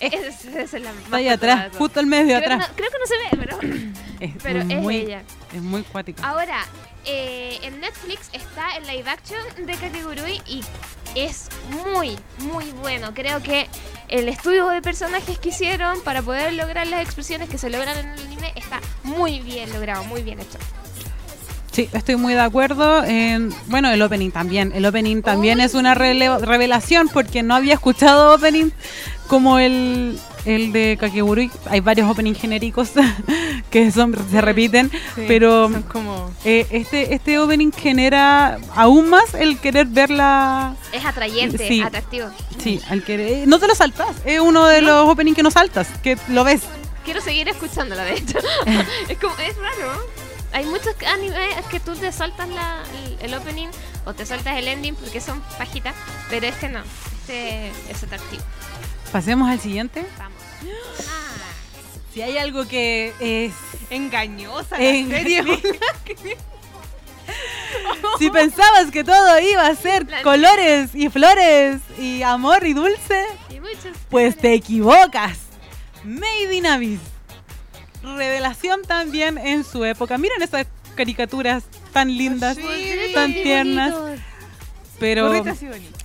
Es, es la está ahí atrás, justo al medio creo, que atrás. no, creo que no se ve, pero, [clears throat] Es, pero es muy, ella. es muy cuático. Ahora, eh, en Netflix está el live action de Kakegurui y es muy, muy bueno. Creo que el estudio de personajes que hicieron para poder lograr las expresiones que se logran en el anime está muy bien logrado, muy bien hecho. Sí, estoy muy de acuerdo. En, bueno, el opening también. El opening también Uy, es una revelación porque no había escuchado opening como el, el de Kakegurui. Hay varios openings genéricos [laughs] que son, se repiten, Sí, pero son como eh, este, este opening genera aún más el querer verla. Es atrayente, Sí. atractivo. Sí, al querer. No te lo saltas. Es uno de los openings que no saltas, que lo ves. Quiero seguir escuchándola, de hecho. [laughs] [laughs] es como, es raro. Hay muchos animes que tú te saltas la, el, el opening o te saltas el ending porque son pajitas, pero este no. Este es atractivo. Pasemos al siguiente. Vamos. [gasps] Si hay algo que es engañosa En la. [laughs] Si pensabas que todo iba a ser colores y flores y amor y dulce, y pues te equivocas. Made in Abyss. Revelación también en su época. Miren esas caricaturas tan lindas, Sí, tan tiernas, pero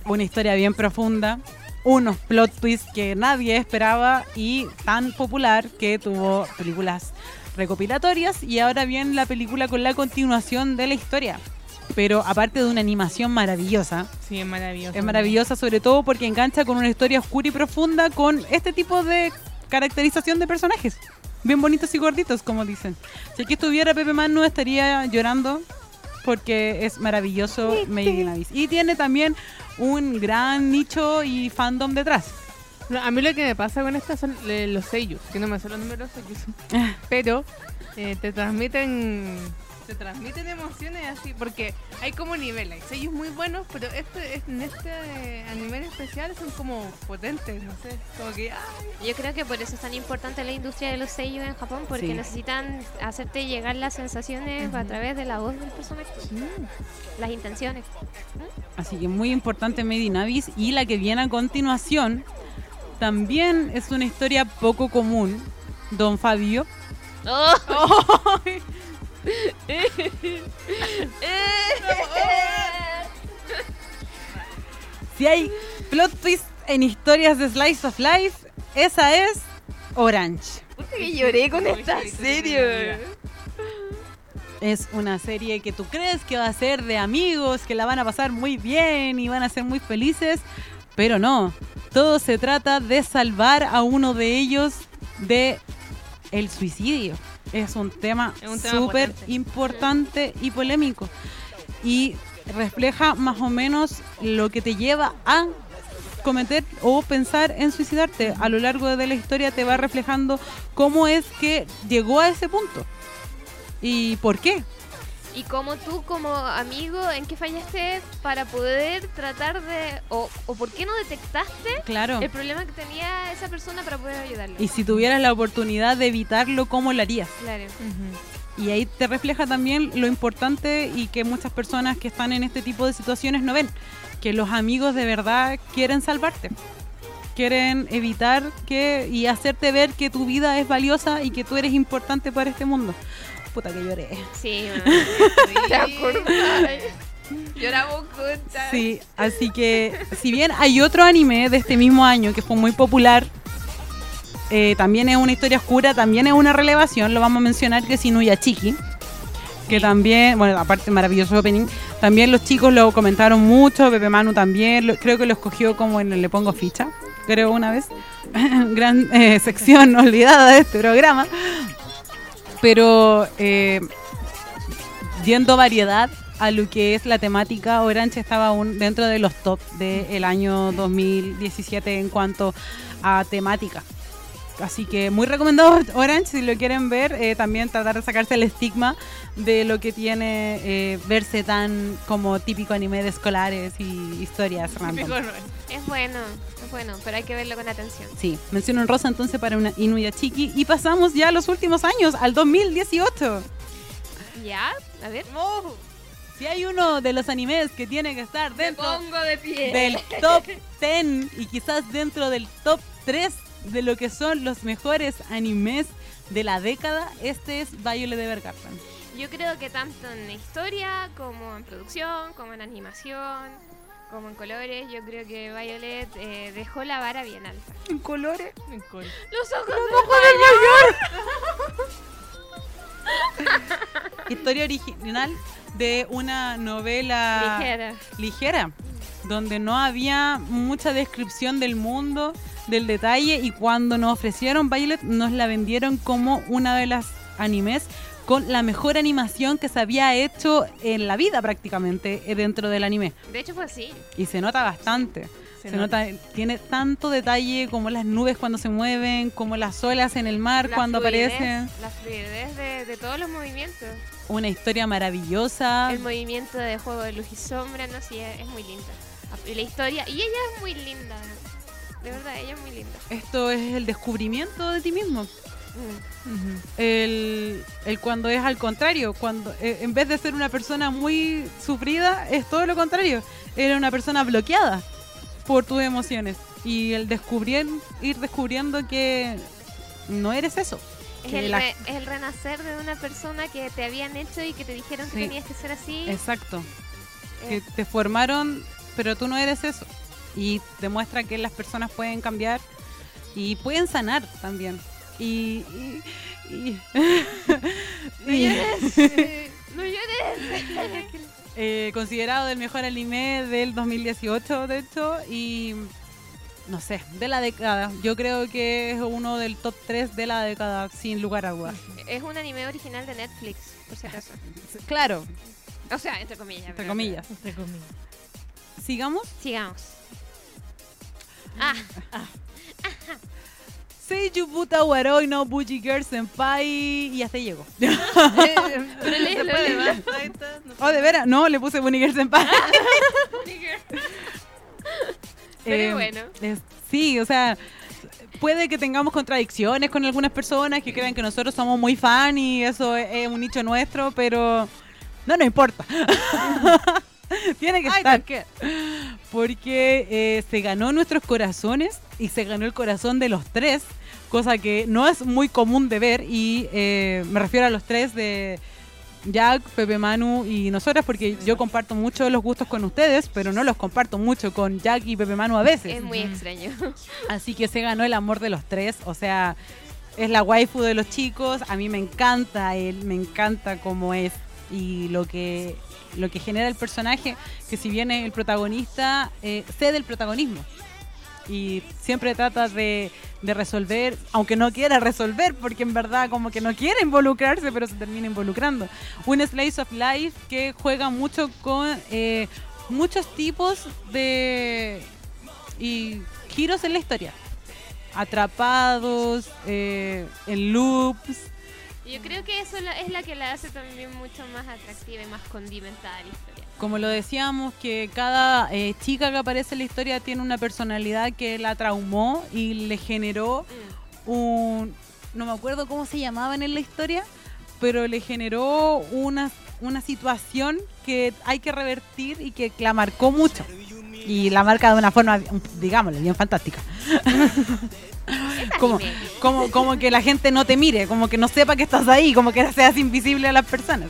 una historia bien profunda. Unos plot twists que nadie esperaba y tan popular que tuvo películas recopilatorias y ahora viene la película con la continuación de la historia. pero aparte de una animación maravillosa, Sí, es maravilloso. es maravillosa sobre todo porque engancha con una historia oscura y profunda con este tipo de caracterización de personajes. Bien bonitos y gorditos, como dicen. Si aquí estuviera Pepe Man no estaría llorando porque es maravilloso Made in Abyss. Y tiene también un gran nicho y fandom detrás. No, a mí lo que me pasa con estas son eh, los sellos, que no me sé los números Ah. pero eh, te transmiten te transmiten emociones así, porque hay como nivel, hay sellos muy buenos, pero este, en este anime en especial son como potentes, no sé, como que ay, Yo creo que por eso es tan importante la industria de los sellos en Japón, porque Sí. necesitan hacerte llegar las sensaciones a través de la voz del personaje, las intenciones. Así que muy importante Made in Abyss. Y la que viene a continuación también es una historia poco común. Don Fabio. [laughs] Si hay plot twist en historias de Slice of Life, esa es Orange. que lloré con esta serie. Es una serie que tú crees que va a ser de amigos, que la van a pasar muy bien y van a ser muy felices, pero no. Todo se trata de salvar a uno de ellos de el suicidio. Es un tema súper importante y polémico. Y refleja más o menos lo que te lleva a cometer o pensar en suicidarte. A lo largo de la historia te va reflejando cómo es que llegó a ese punto. ¿Y por qué? Y como tú, como amigo, ¿en qué fallaste para poder tratar de... o, o por qué no detectaste Claro. el problema que tenía esa persona para poder ayudarle? Y si tuvieras la oportunidad de evitarlo, ¿cómo lo harías? Claro. Y ahí te refleja también lo importante y que muchas personas que están en este tipo de situaciones no ven, que los amigos de verdad quieren salvarte. Quieren evitar que y hacerte ver que tu vida es valiosa y que tú eres importante para este mundo. Puta que lloré. Sí, [laughs] ¿Te? Lloramos juntas. Sí, así que si bien hay otro anime de este mismo año que fue muy popular, eh, también es una historia oscura, también es una relevación, lo vamos a mencionar, que es Inuyachiki, que también, bueno, aparte maravilloso opening, también los chicos lo comentaron mucho, Pepe Manu también, lo- creo que lo escogió como en el Le Pongo Ficha, creo una vez, [laughs] gran eh, sección [laughs] olvidada de este programa, pero eh, viendo variedad a lo que es la temática, Orange estaba aún dentro de los top del año 2017 en cuanto a temática. Así que muy recomendado [laughs] Orange si lo quieren ver. eh, también tratar de sacarse el estigma de lo que tiene eh, verse tan como típico anime de escolares y historias random. Es bueno, es bueno, pero hay que verlo con atención. Sí, menciono en rosa entonces para una Inuyachiki. Y pasamos ya a los últimos años, al 2018. ¿Ya? A ver. Si hay uno de los animes que tiene que estar dentro de pie. del [laughs] top 10 y quizás dentro del top 3 de lo que son los mejores animes de la década, este es Violet Evergarden. Yo creo que tanto en historia como en producción, como en animación, como en colores, yo creo que Violet eh, dejó la vara bien alta. En colores. En Los ojos [laughs] Historia original de una novela ligera. ligera, donde no había mucha descripción del mundo, del detalle, y cuando nos ofrecieron Violet, nos la vendieron como una de las animes con la mejor animación que se había hecho en la vida prácticamente eh, dentro del anime. De hecho fue así. Y se nota bastante. Se Se, nota. tiene tanto detalle como las nubes cuando se mueven, como las olas en el mar La cuando fluidez- aparecen. La fluidez de, de todos los movimientos. Una historia maravillosa. El movimiento de juego de luz y sombra, no sí, es, es muy linda. Y la historia, y ella es muy linda. De verdad, ella es muy linda. Esto es el descubrimiento de ti mismo. Mm. El, el cuando es al contrario, cuando eh, en vez de ser una persona muy sufrida, es todo lo contrario. Era una persona bloqueada por tus emociones. Y el descubrir, ir descubriendo que no eres eso. Es el, la- re- el renacer de una persona que te habían hecho y que te dijeron que tenías que ser así. Exacto. Eh, Que te formaron, pero tú no eres eso. Y demuestra que las personas pueden cambiar y pueden sanar también. Y. y- y- [laughs] no llores. [laughs] no llores. Eh, considerado el mejor anime del 2018, de hecho, y no sé, de la década. Yo creo que es uno del top 3 de la década, sin lugar a dudas. Es un anime original de Netflix, por si acaso. Claro, O sea, entre comillas. entre comillas. Entre comillas. Sigamos. Sigamos. Ah, Seiju Buta Waroi no Buji Girl Senpai y hasta ahí llegó. [laughs] pero léelo. Oh, de veras, no, le puse Bunny Girl Senpai. Pero [laughs] Eh, bueno. es- sí, o sea, puede que tengamos contradicciones con algunas personas que crean que nosotros somos muy fan y eso es, es un nicho nuestro, pero no nos importa. [laughs] [laughs] Tiene que Ay, estar. ¿por qué? Porque eh, se ganó nuestros corazones y se ganó el corazón de los tres, cosa que no es muy común de ver y eh, me refiero a los tres de Jack, Pepe Manu y nosotras porque yo comparto mucho los gustos con ustedes, pero no los comparto mucho con Jack y Pepe Manu a veces. Es muy extraño. [laughs] Así que se ganó el amor de los tres, o sea, es la waifu de los chicos, a mí me encanta él, me encanta cómo es y lo que lo que genera el personaje, que si bien el protagonista, eh, cede el protagonismo. Y siempre trata de, de resolver, aunque no quiera resolver, porque en verdad como que no quiere involucrarse, pero se termina involucrando. Un slice of life que juega mucho con eh, muchos tipos de y giros en la historia. Atrapados, eh, en loops. Yo creo que eso es la que la hace también mucho más atractiva y más condimentada la historia. Como lo decíamos, que cada eh, chica que aparece en la historia tiene una personalidad que la traumó y le generó Mm. un... No me acuerdo cómo se llamaban en la historia, pero le generó una, una situación que hay que revertir y que la marcó mucho. Y la marca de una forma, digámosle, bien fantástica. [laughs] [laughs] Como, como, como que la gente no te mire, como que no sepa que estás ahí, como que seas invisible a las personas.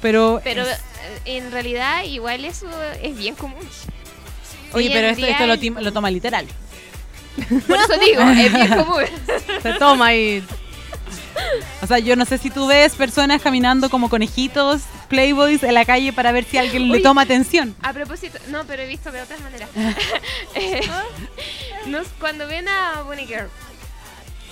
Pero, Pero es- eh, en realidad igual eso es bien común. oye, pero esto, esto lo, lo toma literal. Por eso digo, es bien común. [laughs] Se toma y O sea, yo no sé si tú ves personas caminando como conejitos, playboys en la calle para ver si alguien le toma atención. A propósito, no, pero he visto de otras maneras. [laughs] Eh, nos- cuando ven a Bunny Girl,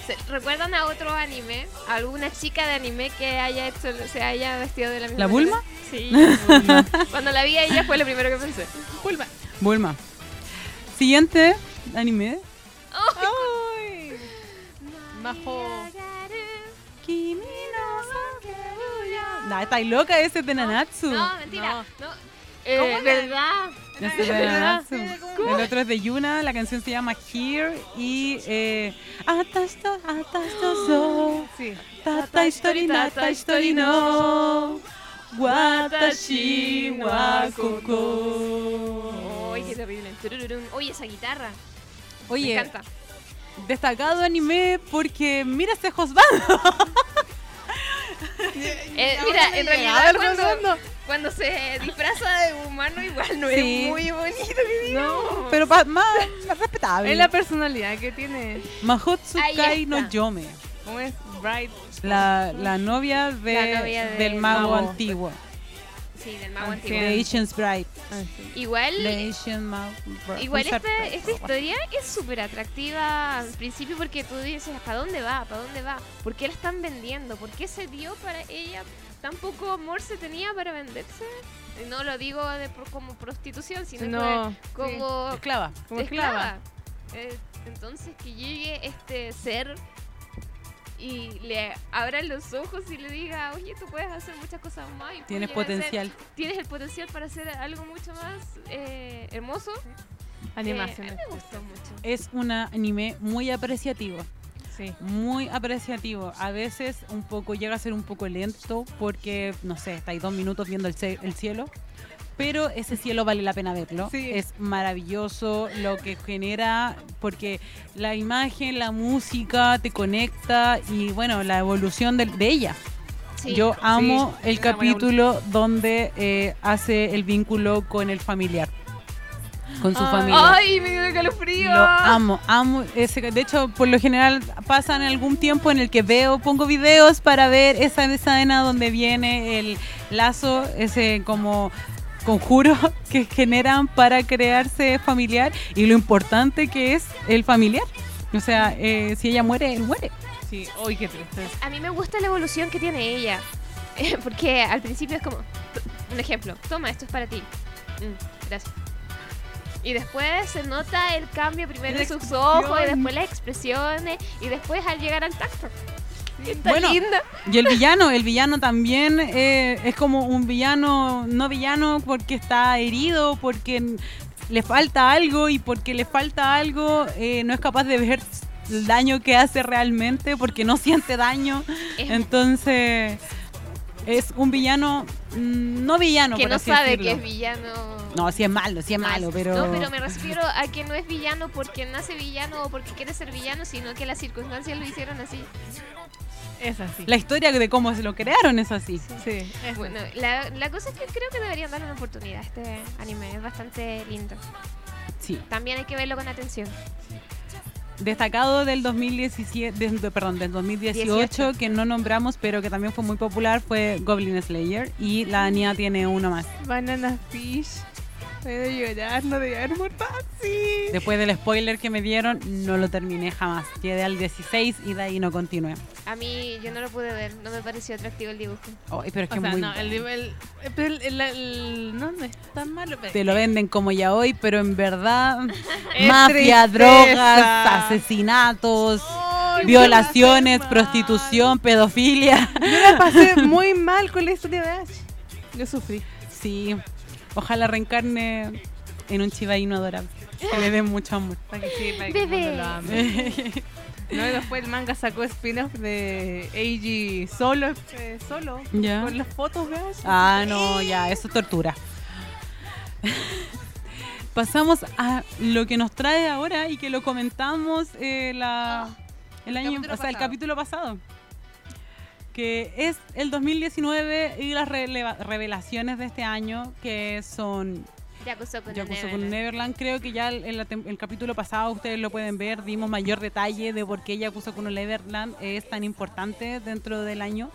¿se- ¿recuerdan a otro anime? ¿A ¿Alguna chica de anime que haya hecho, se haya vestido de la misma ¿La manera? [laughs] Bulma? Sí. Cuando la vi a ella fue lo primero que pensé. Bulma. Bulma. Siguiente anime. ¡Ay! Majo. Nah, estáis loca, ese es de Nanatsu. No, mentira. No. No. Eh, ¿Verdad? Ese es [laughs] de Nanatsu. El otro es de Yuna, la canción se llama Here y eh, Atasto, Atasto so, Sí. Tata History, Tata History no, Watashi wa koko. Ay, qué terrible. Oye, esa guitarra. Me Oye, encanta. destacado anime porque mira ese husband. [laughs] [laughs] Eh, mira, en realidad cuando, cuando se disfraza de humano igual no Sí. es muy bonito que digamos. [laughs] Pero pa- más, más respetable. Es la personalidad que tiene. Mahotsu Ahí Kai no. Yome, ¿Cómo es? Bright. la, la novia, de, La novia del del mago, mago. antiguo, Sí, del mago antiguo. sí. Sprite. Ah, sí. Igual, The Asian mago. igual esta, esta historia es súper atractiva al principio porque tú dices, ¿para dónde va? ¿Para dónde va? ¿Por qué la están vendiendo? ¿Por qué se dio para ella tan poco amor se tenía para venderse? No lo digo de, como prostitución, sino No, como Esclava. Como esclava. Eh, entonces que llegue este ser y le abra los ojos y le diga, oye, tú puedes hacer muchas cosas más. y Tienes ser- potencial. tienes el potencial para hacer algo mucho más eh, hermoso. Animación. Eh, a mí me gustó mucho. Es un anime muy apreciativo. Sí. Muy apreciativo. A veces un poco llega a ser un poco lento porque, no sé, estáis dos minutos viendo el, el cielo. Pero ese cielo vale la pena verlo. Sí. Es maravilloso lo que genera porque la imagen, la música te conecta y bueno, la evolución de, de ella. Sí. Yo amo Sí, el capítulo donde eh, hace el vínculo con el familiar, con su Ay. familia. ¡Ay, me dio calofrío! Lo amo, amo ese. De hecho, por lo general pasan algún tiempo en el que veo, pongo videos para ver esa escena donde viene el lazo, ese como conjuros [laughs] que generan para crearse familiar y lo importante que es el familiar. O sea, eh, si ella muere, él muere. Sí, uy, qué tristeza. A mí me gusta la evolución que tiene ella. [laughs] Porque al principio es como, un ejemplo, toma, esto es para ti. Mm, gracias. Y después se nota el cambio primero en sus ojos y después las expresiones y después al llegar al tacto. Está Bueno, linda. Y el villano, el villano también eh, es como un villano, no villano porque está herido, porque le falta algo y porque le falta algo eh, no es capaz de ver el daño que hace realmente porque no siente daño. Es Entonces es un villano, mm, no villano, que por no así sabe decirlo. que es villano. No, sí es malo, sí es malo, pero... No, pero me refiero a que no es villano porque nace villano o porque quiere ser villano, sino que las circunstancias lo hicieron así. Es así. La historia de cómo se lo crearon es así. Sí, es Bueno, la, la cosa es que creo que deberían darle una oportunidad a este anime. Es bastante lindo. Sí. También hay que verlo con atención. Destacado del 2017, de- de- perdón, del 2018 18. que no nombramos, pero que también fue muy popular fue Goblin Slayer y la Nia tiene uno más. Banana Fish. Puedo llorar, no debía haber muerto así. Después del spoiler que me dieron, no lo terminé jamás. Quedé al 16 y de ahí no continué. A mí yo no lo pude ver, no me pareció atractivo el dibujo. Ay, pero es que O sea, muy no, el el, el- el- no, no es tan malo. Pero te lo venden como ya hoy, pero en verdad [laughs] mafia, tristeza. drogas, asesinatos, yo violaciones, prostitución, pedofilia. Yo la pasé [laughs] muy mal con la historia de Ash. Yo sufrí. Sí, ojalá reencarne en un chivaíno adorable. Que le den mucho amor. Para que sí, para que el Bebé. mundo lo ame. No, y después el manga sacó spin-off de Eiji solo, eh, solo, Ya. con las fotos Ash. Ah, no, ya, eso es tortura. Pasamos a lo que nos trae ahora y que lo comentamos eh, la, el el año, capítulo o sea, el capítulo pasado. Que es el 2019 y las revelaciones de este año, que son Yakuza con Yakuza Neverland. con Neverland. Creo que ya en tem- el capítulo pasado ustedes lo pueden ver, dimos mayor detalle de por qué Yakuza con Neverland es tan importante dentro del año.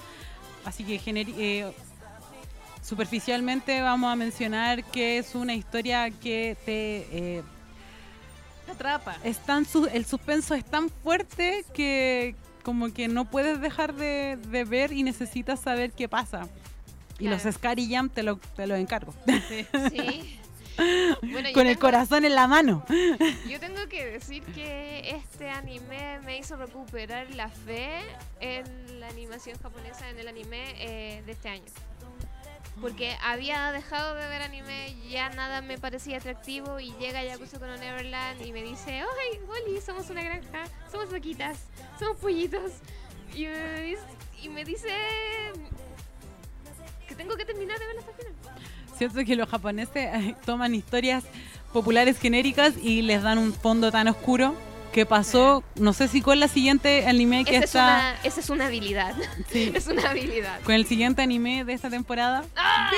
Así que eh, superficialmente vamos a mencionar que es una historia que te eh, atrapa. es tan su- el suspenso es tan fuerte que como que no puedes dejar de, de ver y necesitas saber qué pasa. Y los Claro. Scary Jam te lo, te lo encargo. Sí. [laughs] Bueno, yo Con el corazón en la mano. Yo tengo que decir que este anime me hizo recuperar la fe en la animación japonesa, en el anime eh, de este año. Porque había dejado de ver anime, ya nada me parecía atractivo y llega Yakuza con Neverland y me dice, ¡Ay, Wally, somos una granja, somos vaquitas, somos pollitos! Y me dice, y me dice que tengo que terminar de verla hasta el final. Siento que los japoneses eh, toman historias populares genéricas y les dan un fondo tan oscuro que pasó, no sé si con la siguiente anime que Esa es, está, una, esa es una habilidad. sí, [laughs] es una habilidad. con el siguiente anime de esta temporada. ¡Ah!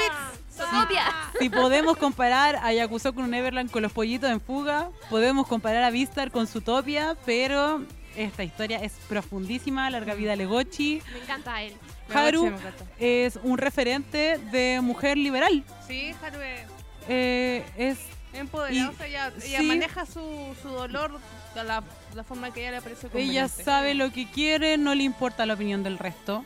¡Zootopia! Si podemos comparar a Yakuza con Neverland con los pollitos en fuga, podemos comparar a Vistar con Zootopia, pero esta historia es profundísima, larga vida a Legochi, Me encanta él. Haru es un referente de mujer liberal. Sí, Haru es Eh, es empoderada, Y- o sea, ella, ella sí. maneja su, su dolor de la, la forma que ella le parece Ella conveniente. sabe lo que quiere, no le importa la opinión del resto.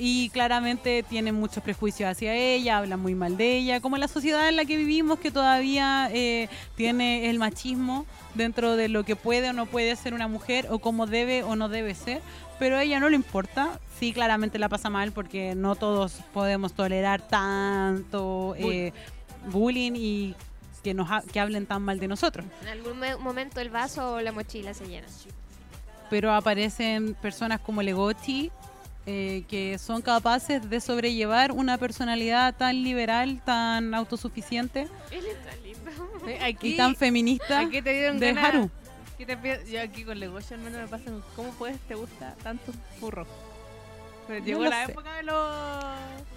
Y claramente tiene muchos prejuicios hacia ella, habla muy mal de ella, como la sociedad en la que vivimos que todavía eh, tiene el machismo dentro de lo que puede o no puede ser una mujer o cómo debe o no debe ser. Pero a ella no le importa, sí claramente la pasa mal porque no todos podemos tolerar tanto eh, bullying y que, nos ha- que hablen tan mal de nosotros. En algún me- momento el vaso o la mochila se llena. pero aparecen personas como Legochi eh, que son capaces de sobrellevar una personalidad tan liberal, tan autosuficiente Él es tan lindo. Aquí, y tan feminista aquí te dieron de ganas- Haru. aquí te yo aquí con Legoshi al menos me pasa con cómo puedes te gusta tanto furro. Pero llegó lo la sé. época de los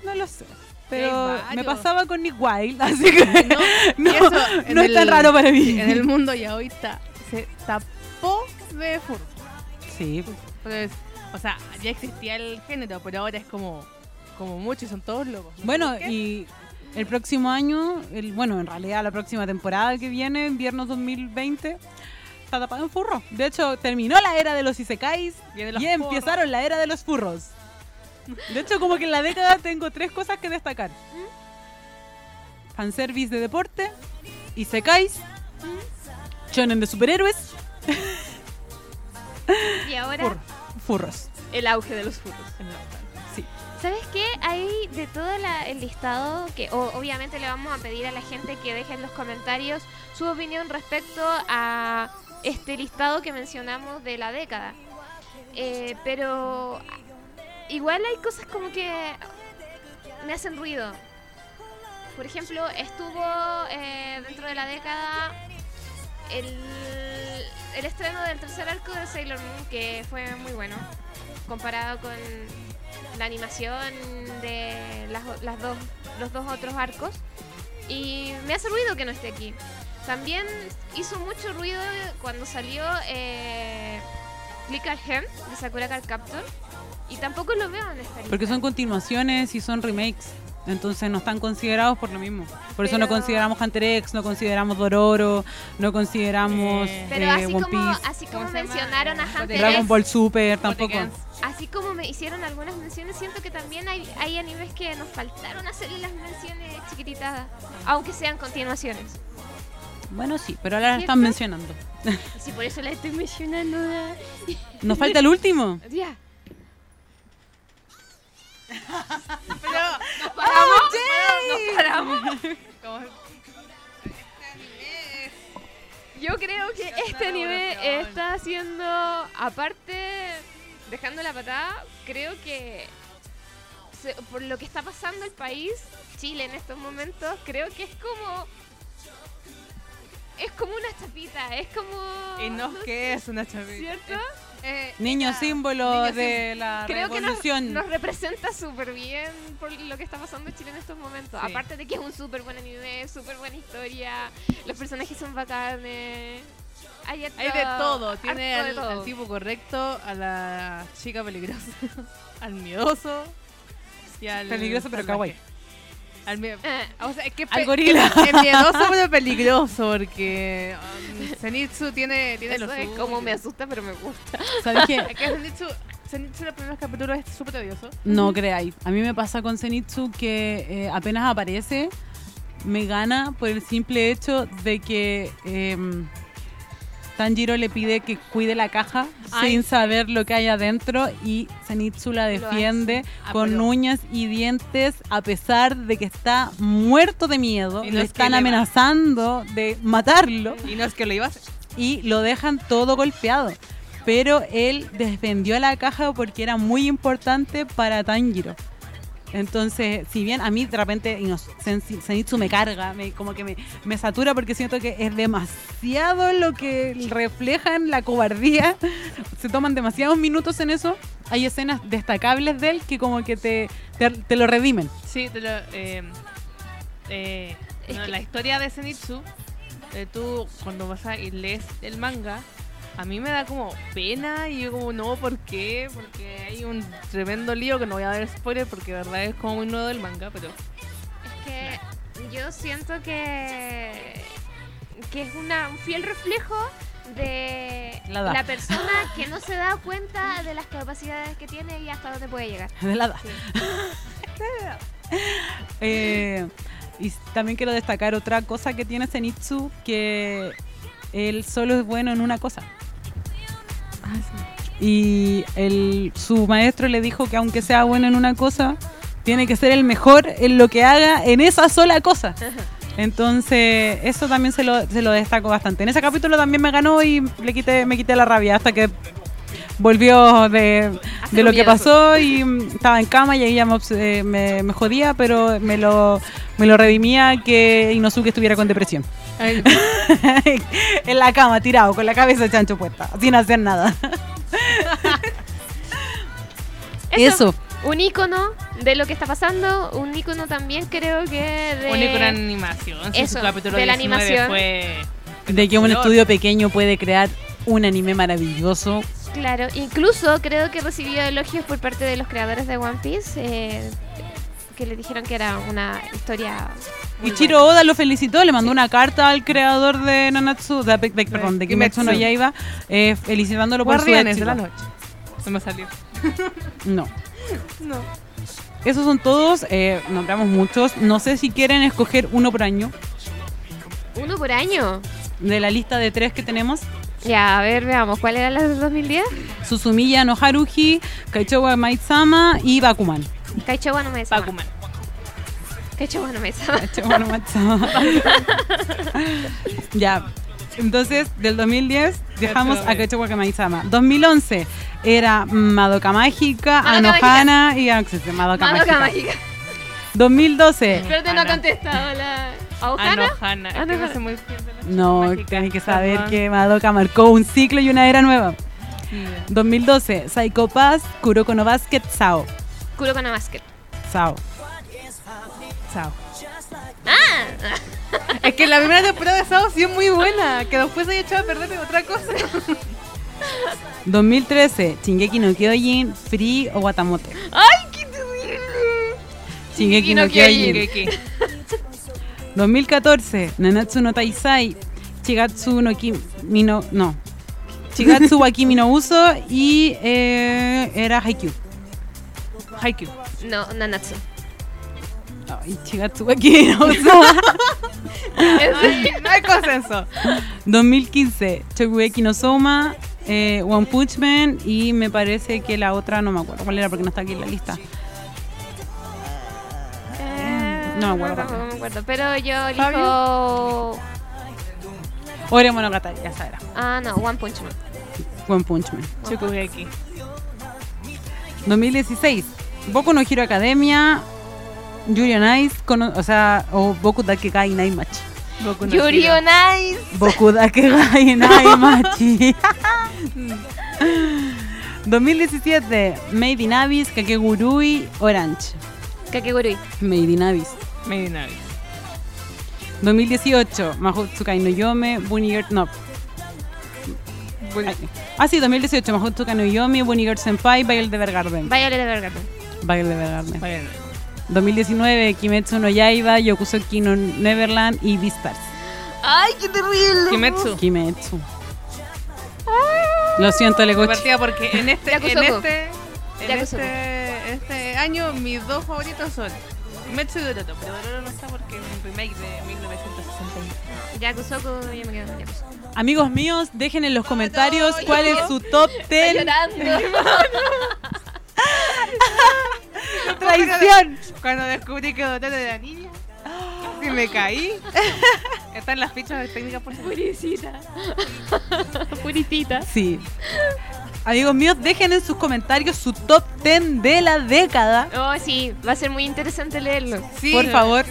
No lo sé. Pero me pasaba con Nick Wilde, [laughs] así que No, [laughs] no, y eso en no es tan raro para mí. en el mundo ya hoy está se tapó de furro. Sí, Entonces, o sea, ya existía el género, pero ahora es como como mucho y son todos locos. No bueno, y el próximo año, el, bueno, en realidad la próxima temporada que viene, invierno 2020, está tapado en furro. De hecho, terminó la era de los isekais los y empezaron la era de los furros. De hecho, como que en la década tengo tres cosas que destacar. Fanservice de deporte, isekais, shonen de superhéroes, Y ahora, furro- furros. El auge de los furros. Sí. ¿sabes qué? Hay de todo la- el listado que o- obviamente le vamos a pedir a la gente que deje en los comentarios su opinión respecto a este listado que mencionamos de la década. Eh, pero igual hay cosas como que me hacen ruido. Por ejemplo, estuvo eh, dentro de la década el, el estreno del tercer arco de Sailor Moon, que fue muy bueno, comparado con la animación de las, dos, los dos otros arcos. Y me hace ruido que no esté aquí. También hizo mucho ruido cuando salió eh, Click Art Hem de Sakura Card Captor. Y tampoco lo veo en esta lista. Porque son continuaciones y son remakes. Entonces no están considerados por lo mismo. Por eso no consideramos Hunter X, no consideramos Dororo, no consideramos Eh, Pero eh, así One como, Piece, así como mencionaron a Hunter Dragon X, Ball Super tampoco. Así como me hicieron algunas menciones, siento que también hay, hay animes que nos faltaron hacerle las menciones chiquititas, aunque sean continuaciones. Bueno, sí, pero ahora la están mencionando. Si por eso la estoy mencionando. ¿Nos falta el último? ya. Pero nos paramos, nos paramos. Como- Yo creo que este anime está haciendo, aparte, dejando la patada, creo que se- por lo que está pasando el país, Chile en estos momentos, creo que es como... Es como una chapita, es como... Y no es que es una chavita. ¿Cierto? Eh, Niño era- símbolo niño de la Creo que nos, representa súper bien por lo que está pasando en Chile en estos momentos. Sí. Aparte de que es un súper buen anime, súper buena historia, los personajes son bacanes. Hay, de todo. Tiene de al, todo. al tipo correcto, a la chica peligrosa, [laughs] al miedoso y al. Peligroso pero kawaii. Al Eh, o sea, que Al miedoso pero [laughs] peligroso porque um, Zenitsu tiene, tiene eso lo es suyo. como me asusta, pero me gusta. ¿Sabes [laughs] qué? Que Zenitsu, Zenitsu en los primeros capítulos es súper odioso. No creáis. A mí me pasa con Zenitsu que eh, apenas aparece, me gana por el simple hecho de que em, Tanjiro le pide que cuide la caja Ay, sin saber lo que hay adentro y Zenitsu la defiende Ah, con uñas y dientes a pesar de que está muerto de miedo. Y no le es que están le amenazando de matarlo Y no es que lo iba a hacer. y lo dejan todo golpeado. Pero él defendió la caja porque era muy importante para Tanjiro. Entonces, si bien a mí de repente y no, Zen- Zenitsu me carga, me, como que me, me satura porque siento que es demasiado lo que reflejan la cobardía, se toman demasiados minutos en eso, hay escenas destacables de él que como que te, te, te lo redimen. Sí, te lo, eh, eh, no, la historia de Zenitsu, eh, tú cuando vas a y lees el manga, a mí me da como pena y yo como, no, ¿por qué? Porque hay un tremendo lío que no voy a dar spoiler porque de verdad es como muy nuevo del manga, pero Es que yo siento que, que es una, un fiel reflejo de La la persona que no se da cuenta de las capacidades que tiene y hasta dónde puede llegar. [laughs] De la. Sí. [laughs] Eh, y también quiero destacar otra cosa que tiene Zenitsu, que él solo es bueno en una cosa. Y el, su maestro le dijo que aunque sea bueno en una cosa, tiene que ser el mejor en lo que haga en esa sola cosa. [laughs] Entonces, eso también se lo, se lo destaco bastante. En ese capítulo también me ganó y le quité, me quité la rabia hasta que volvió de, de lo que pasó y estaba en cama y ya me, eh, me, me jodía, pero me lo, me lo redimía que Inosuke estuviera con depresión. [laughs] en la cama, tirado, con la cabeza de chancho puesta, sin hacer nada. [laughs] Eso. Un icono de lo que está pasando, un icono también creo que de... un icono en animación. eso, su capítulo de la 19 animación. fue De que un estudio pequeño puede crear un anime maravilloso. Claro, incluso creo que recibió elogios por parte de los creadores de One Piece, eh, que le dijeron que era una historia. Muy Ichiro Oda lo felicitó, le mandó una carta al creador de Nanatsu, de, de- de- perdón, de Kimetsu no Kimetsu. Yaiba, eh, felicitándolo por su Guardianes de éxito. la noche. Se me salió. [laughs] No. No. Esos son todos, eh, nombramos muchos. No sé si quieren escoger uno por año. Uno por año. de la lista de tres que tenemos. Ya, a ver, veamos. ¿Cuál era la del 2010? Suzumiya no Haruhi, Kaichowa Maitsama y Bakuman. Kaichowa no me sabe. Bakuman. Kaichowa no me sabe. Kaichowa no Maitsama. [laughs] ya. Entonces, del 2010 dejamos a Kaichowa Maitsama. 2011 era Madoka Mágica, Anohana y Axis. Madoka, Madoka Mágica. Mágica. 2012. Pero te no ha contestado la. ¿A Ah, Ohana? no, Hanna. Es que Anohana. muy la No, tienes que saber que Madoka marcó un ciclo y una era nueva. Sí. 2012, Psycho Pass, Kuroko no Basket, Sao. Kuroko no Basket. Sao. Sao. Es que la primera temporada de Sao sí es muy buena. Que después se haya echado a perder de otra cosa. 2013, Shingeki no Kyojin, Free o Watamote. ¡Ay, qué terrible! Shingeki no. Kyojin. 2014, Nanatsu no Taisai, Chigatsu no Kimi no... No. Chigatsu wa Kimi no Uso y eh, era Haikyuu. Haikyuu. No, Nanatsu. Ay, no Uso. [laughs] Ay, no hay consenso. 2015, Shokugeki no Soma, eh, One Punch Man y me parece que la otra no me acuerdo cuál era porque no está aquí en la lista. Eh, No me acuerdo. tampoco me acuerdo. Pero yo elijo. Ore Monogatari, ya sabrá. Ah, no, One Punch Man. One Punch Man. Shokugeki. 2016, Boku no Hero Academia, Yuri on Ice, kono- o sea, o Boku Dakegai Naimachi. Boku no Yuri on Ice. Boku Dakegai Naimachi. 2017, Made in Abyss, Kakegurui, Orange. Kakegurui. Made in Abyss. Made in Abyss. 2018, Mahotsukai no Yome, Bunny Girl, no. Ah, sí, 2018, Mahotsukai no Yome, Bunny Girl Senpai, Violet de Evergarden. Violet Evergarden. Violet de Evergarden. Bueno. 2019, Kimetsu no Yaiba, Yokusoki no Neverland y Beastars. ¡Ay, qué terrible! Kimetsu. Kimetsu. Lo siento, Legochi. Porque en este, en este, en este, este año mis dos favoritos son Kimetsu y Dororo, pero Dororo no está porque es un remake de 1961. Yakusoku, yo me quedo con Yakusoku. Amigos míos, dejen en los comentarios cuál es su top Está 10 llorando. [laughs] [laughs] [laughs] traición. Cuando descubrí que Dororo era niña, casi me caí. [laughs] Están las fichas técnicas por supuesto. Puritita. [laughs] Puritita. Sí. Amigos míos, dejen en sus comentarios su top 10 de la década. Oh, sí, va a ser muy interesante leerlo. Sí, Por favor.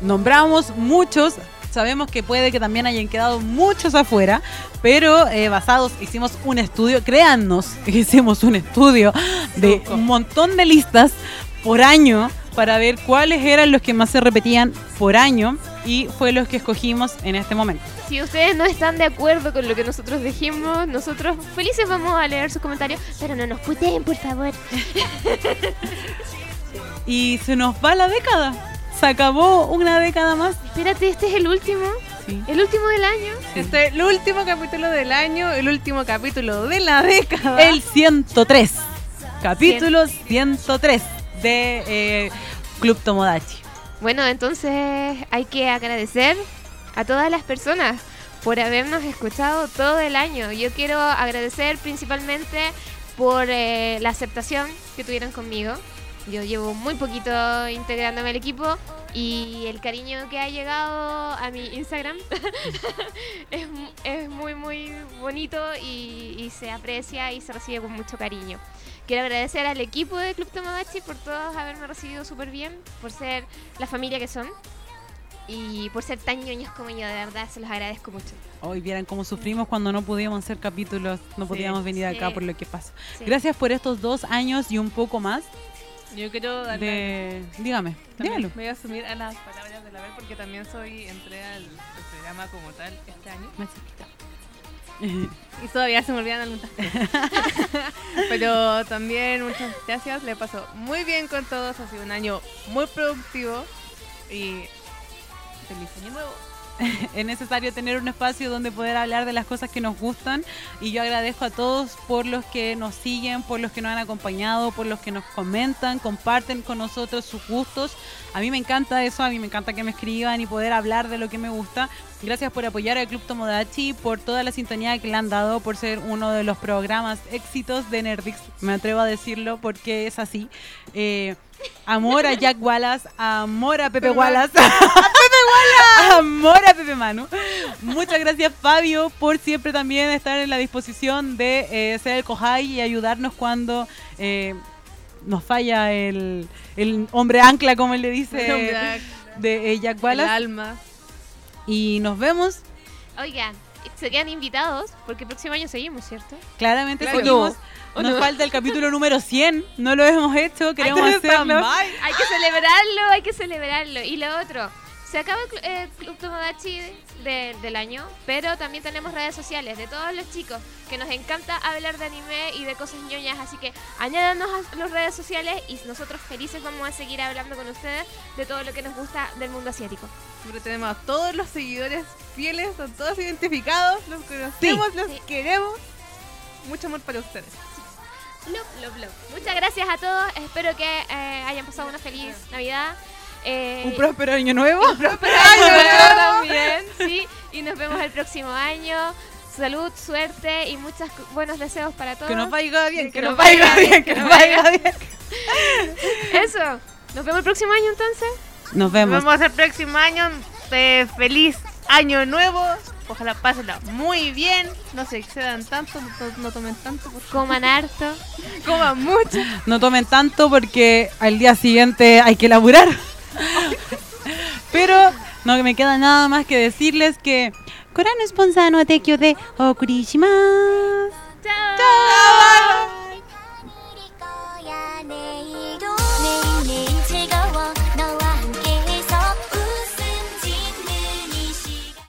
Nombramos muchos. Sabemos que puede que también hayan quedado muchos afuera, pero eh, basados, hicimos un estudio, créannos que hicimos un estudio de un montón de listas por año para ver cuáles eran los que más se repetían por año y fue los que escogimos en este momento. Si ustedes no están de acuerdo con lo que nosotros dijimos, nosotros felices vamos a leer sus comentarios, pero no nos puteen, por favor. [laughs] Y se nos va la década. Se acabó una década más. Espérate, este es el último. Sí. El último del año. Este es el último capítulo del año, el último capítulo de la [laughs] década. El 103. Capítulo 103 de eh, Club Tomodachi. Bueno, entonces hay que agradecer a todas las personas por habernos escuchado todo el año. Yo quiero agradecer principalmente por eh, la aceptación que tuvieron conmigo. Yo llevo muy poquito integrándome al equipo y el cariño que ha llegado a mi Instagram [laughs] es, es muy, muy bonito y, y se aprecia y se recibe con mucho cariño. Quiero agradecer al equipo de Club Tomodachi por todos haberme recibido súper bien, por ser la familia que son y por ser tan ñoños como yo, de verdad se los agradezco mucho. Hoy vieran cómo sufrimos cuando no pudimos hacer capítulos, no Sí. podíamos venir acá Sí. por lo que pasó. Sí. Gracias por estos dos años y un poco más Yo quiero darle de... Dígame, También dígalo. Me voy a asumir a las palabras de la vez porque también soy entré al, al programa como tal este año. Más. [laughs] Y todavía se me olvidan algunas. [laughs] Pero también muchas gracias. Le pasó muy bien con todos. Ha sido un año muy productivo. Y feliz año nuevo. [laughs] es necesario tener un espacio donde poder hablar de las cosas que nos gustan y yo agradezco a todos por los que nos siguen, por los que nos han acompañado, por los que nos comentan, comparten con nosotros sus gustos. A mí me encanta eso, a mí me encanta que me escriban y poder hablar de lo que me gusta. Gracias por apoyar al Club Tomodachi, por toda la sintonía que le han dado, por ser uno de los programas éxitos de Nerdix. Me atrevo a decirlo porque es así. Eh, amor a Jack Wallace, amor a Pepe Wallace. ¡A Pepe Wallace! [laughs] Amor a Pepe Manu. Muchas gracias Fabio por siempre también estar en la disposición de eh, ser el Kohai y ayudarnos cuando eh, nos falla el, el hombre ancla, como él le dice, de eh, Jack El Wallace. alma. Y nos vemos. Oigan, se quedan invitados porque el próximo año seguimos, ¿cierto? Claramente Claro. seguimos. ¿O Nos no? falta el capítulo número 100. No lo hemos hecho. Queremos hacerlo. Hay que celebrarlo, hay que celebrarlo. Y lo otro, se acaba el, el Club Tomodachi de- del año, pero también tenemos redes sociales de todos los chicos que nos encanta hablar de anime y de cosas ñoñas, así que añádanos a las redes sociales y nosotros felices vamos a seguir hablando con ustedes de todo lo que nos gusta del mundo asiático. Siempre tenemos a todos los seguidores fieles, son todos identificados, los conocemos, los Sí. queremos. Mucho amor para ustedes. Muchas gracias a todos, espero que eh, hayan pasado una feliz Navidad. Eh, Un próspero año nuevo. próspero [laughs] año nuevo también, sí. Y nos vemos el próximo año. Salud, suerte y muchos buenos deseos para todos. Que nos vaya bien, que, Que nos nos vaya bien, bien, que nos nos vaya bien. Eso. Nos vemos el próximo año entonces. Nos Nos vemos. vemos el próximo año. Eh, feliz año nuevo. Ojalá pásenla muy bien, no se excedan tanto, no, tomen tanto. Por Coman harto. [laughs] Coman mucho. No tomen tanto porque al día siguiente hay que laburar. [laughs] Pero no me queda nada más que decirles que Corano es Ponzano de de Okurishima. ¡Chao! ¡Chao!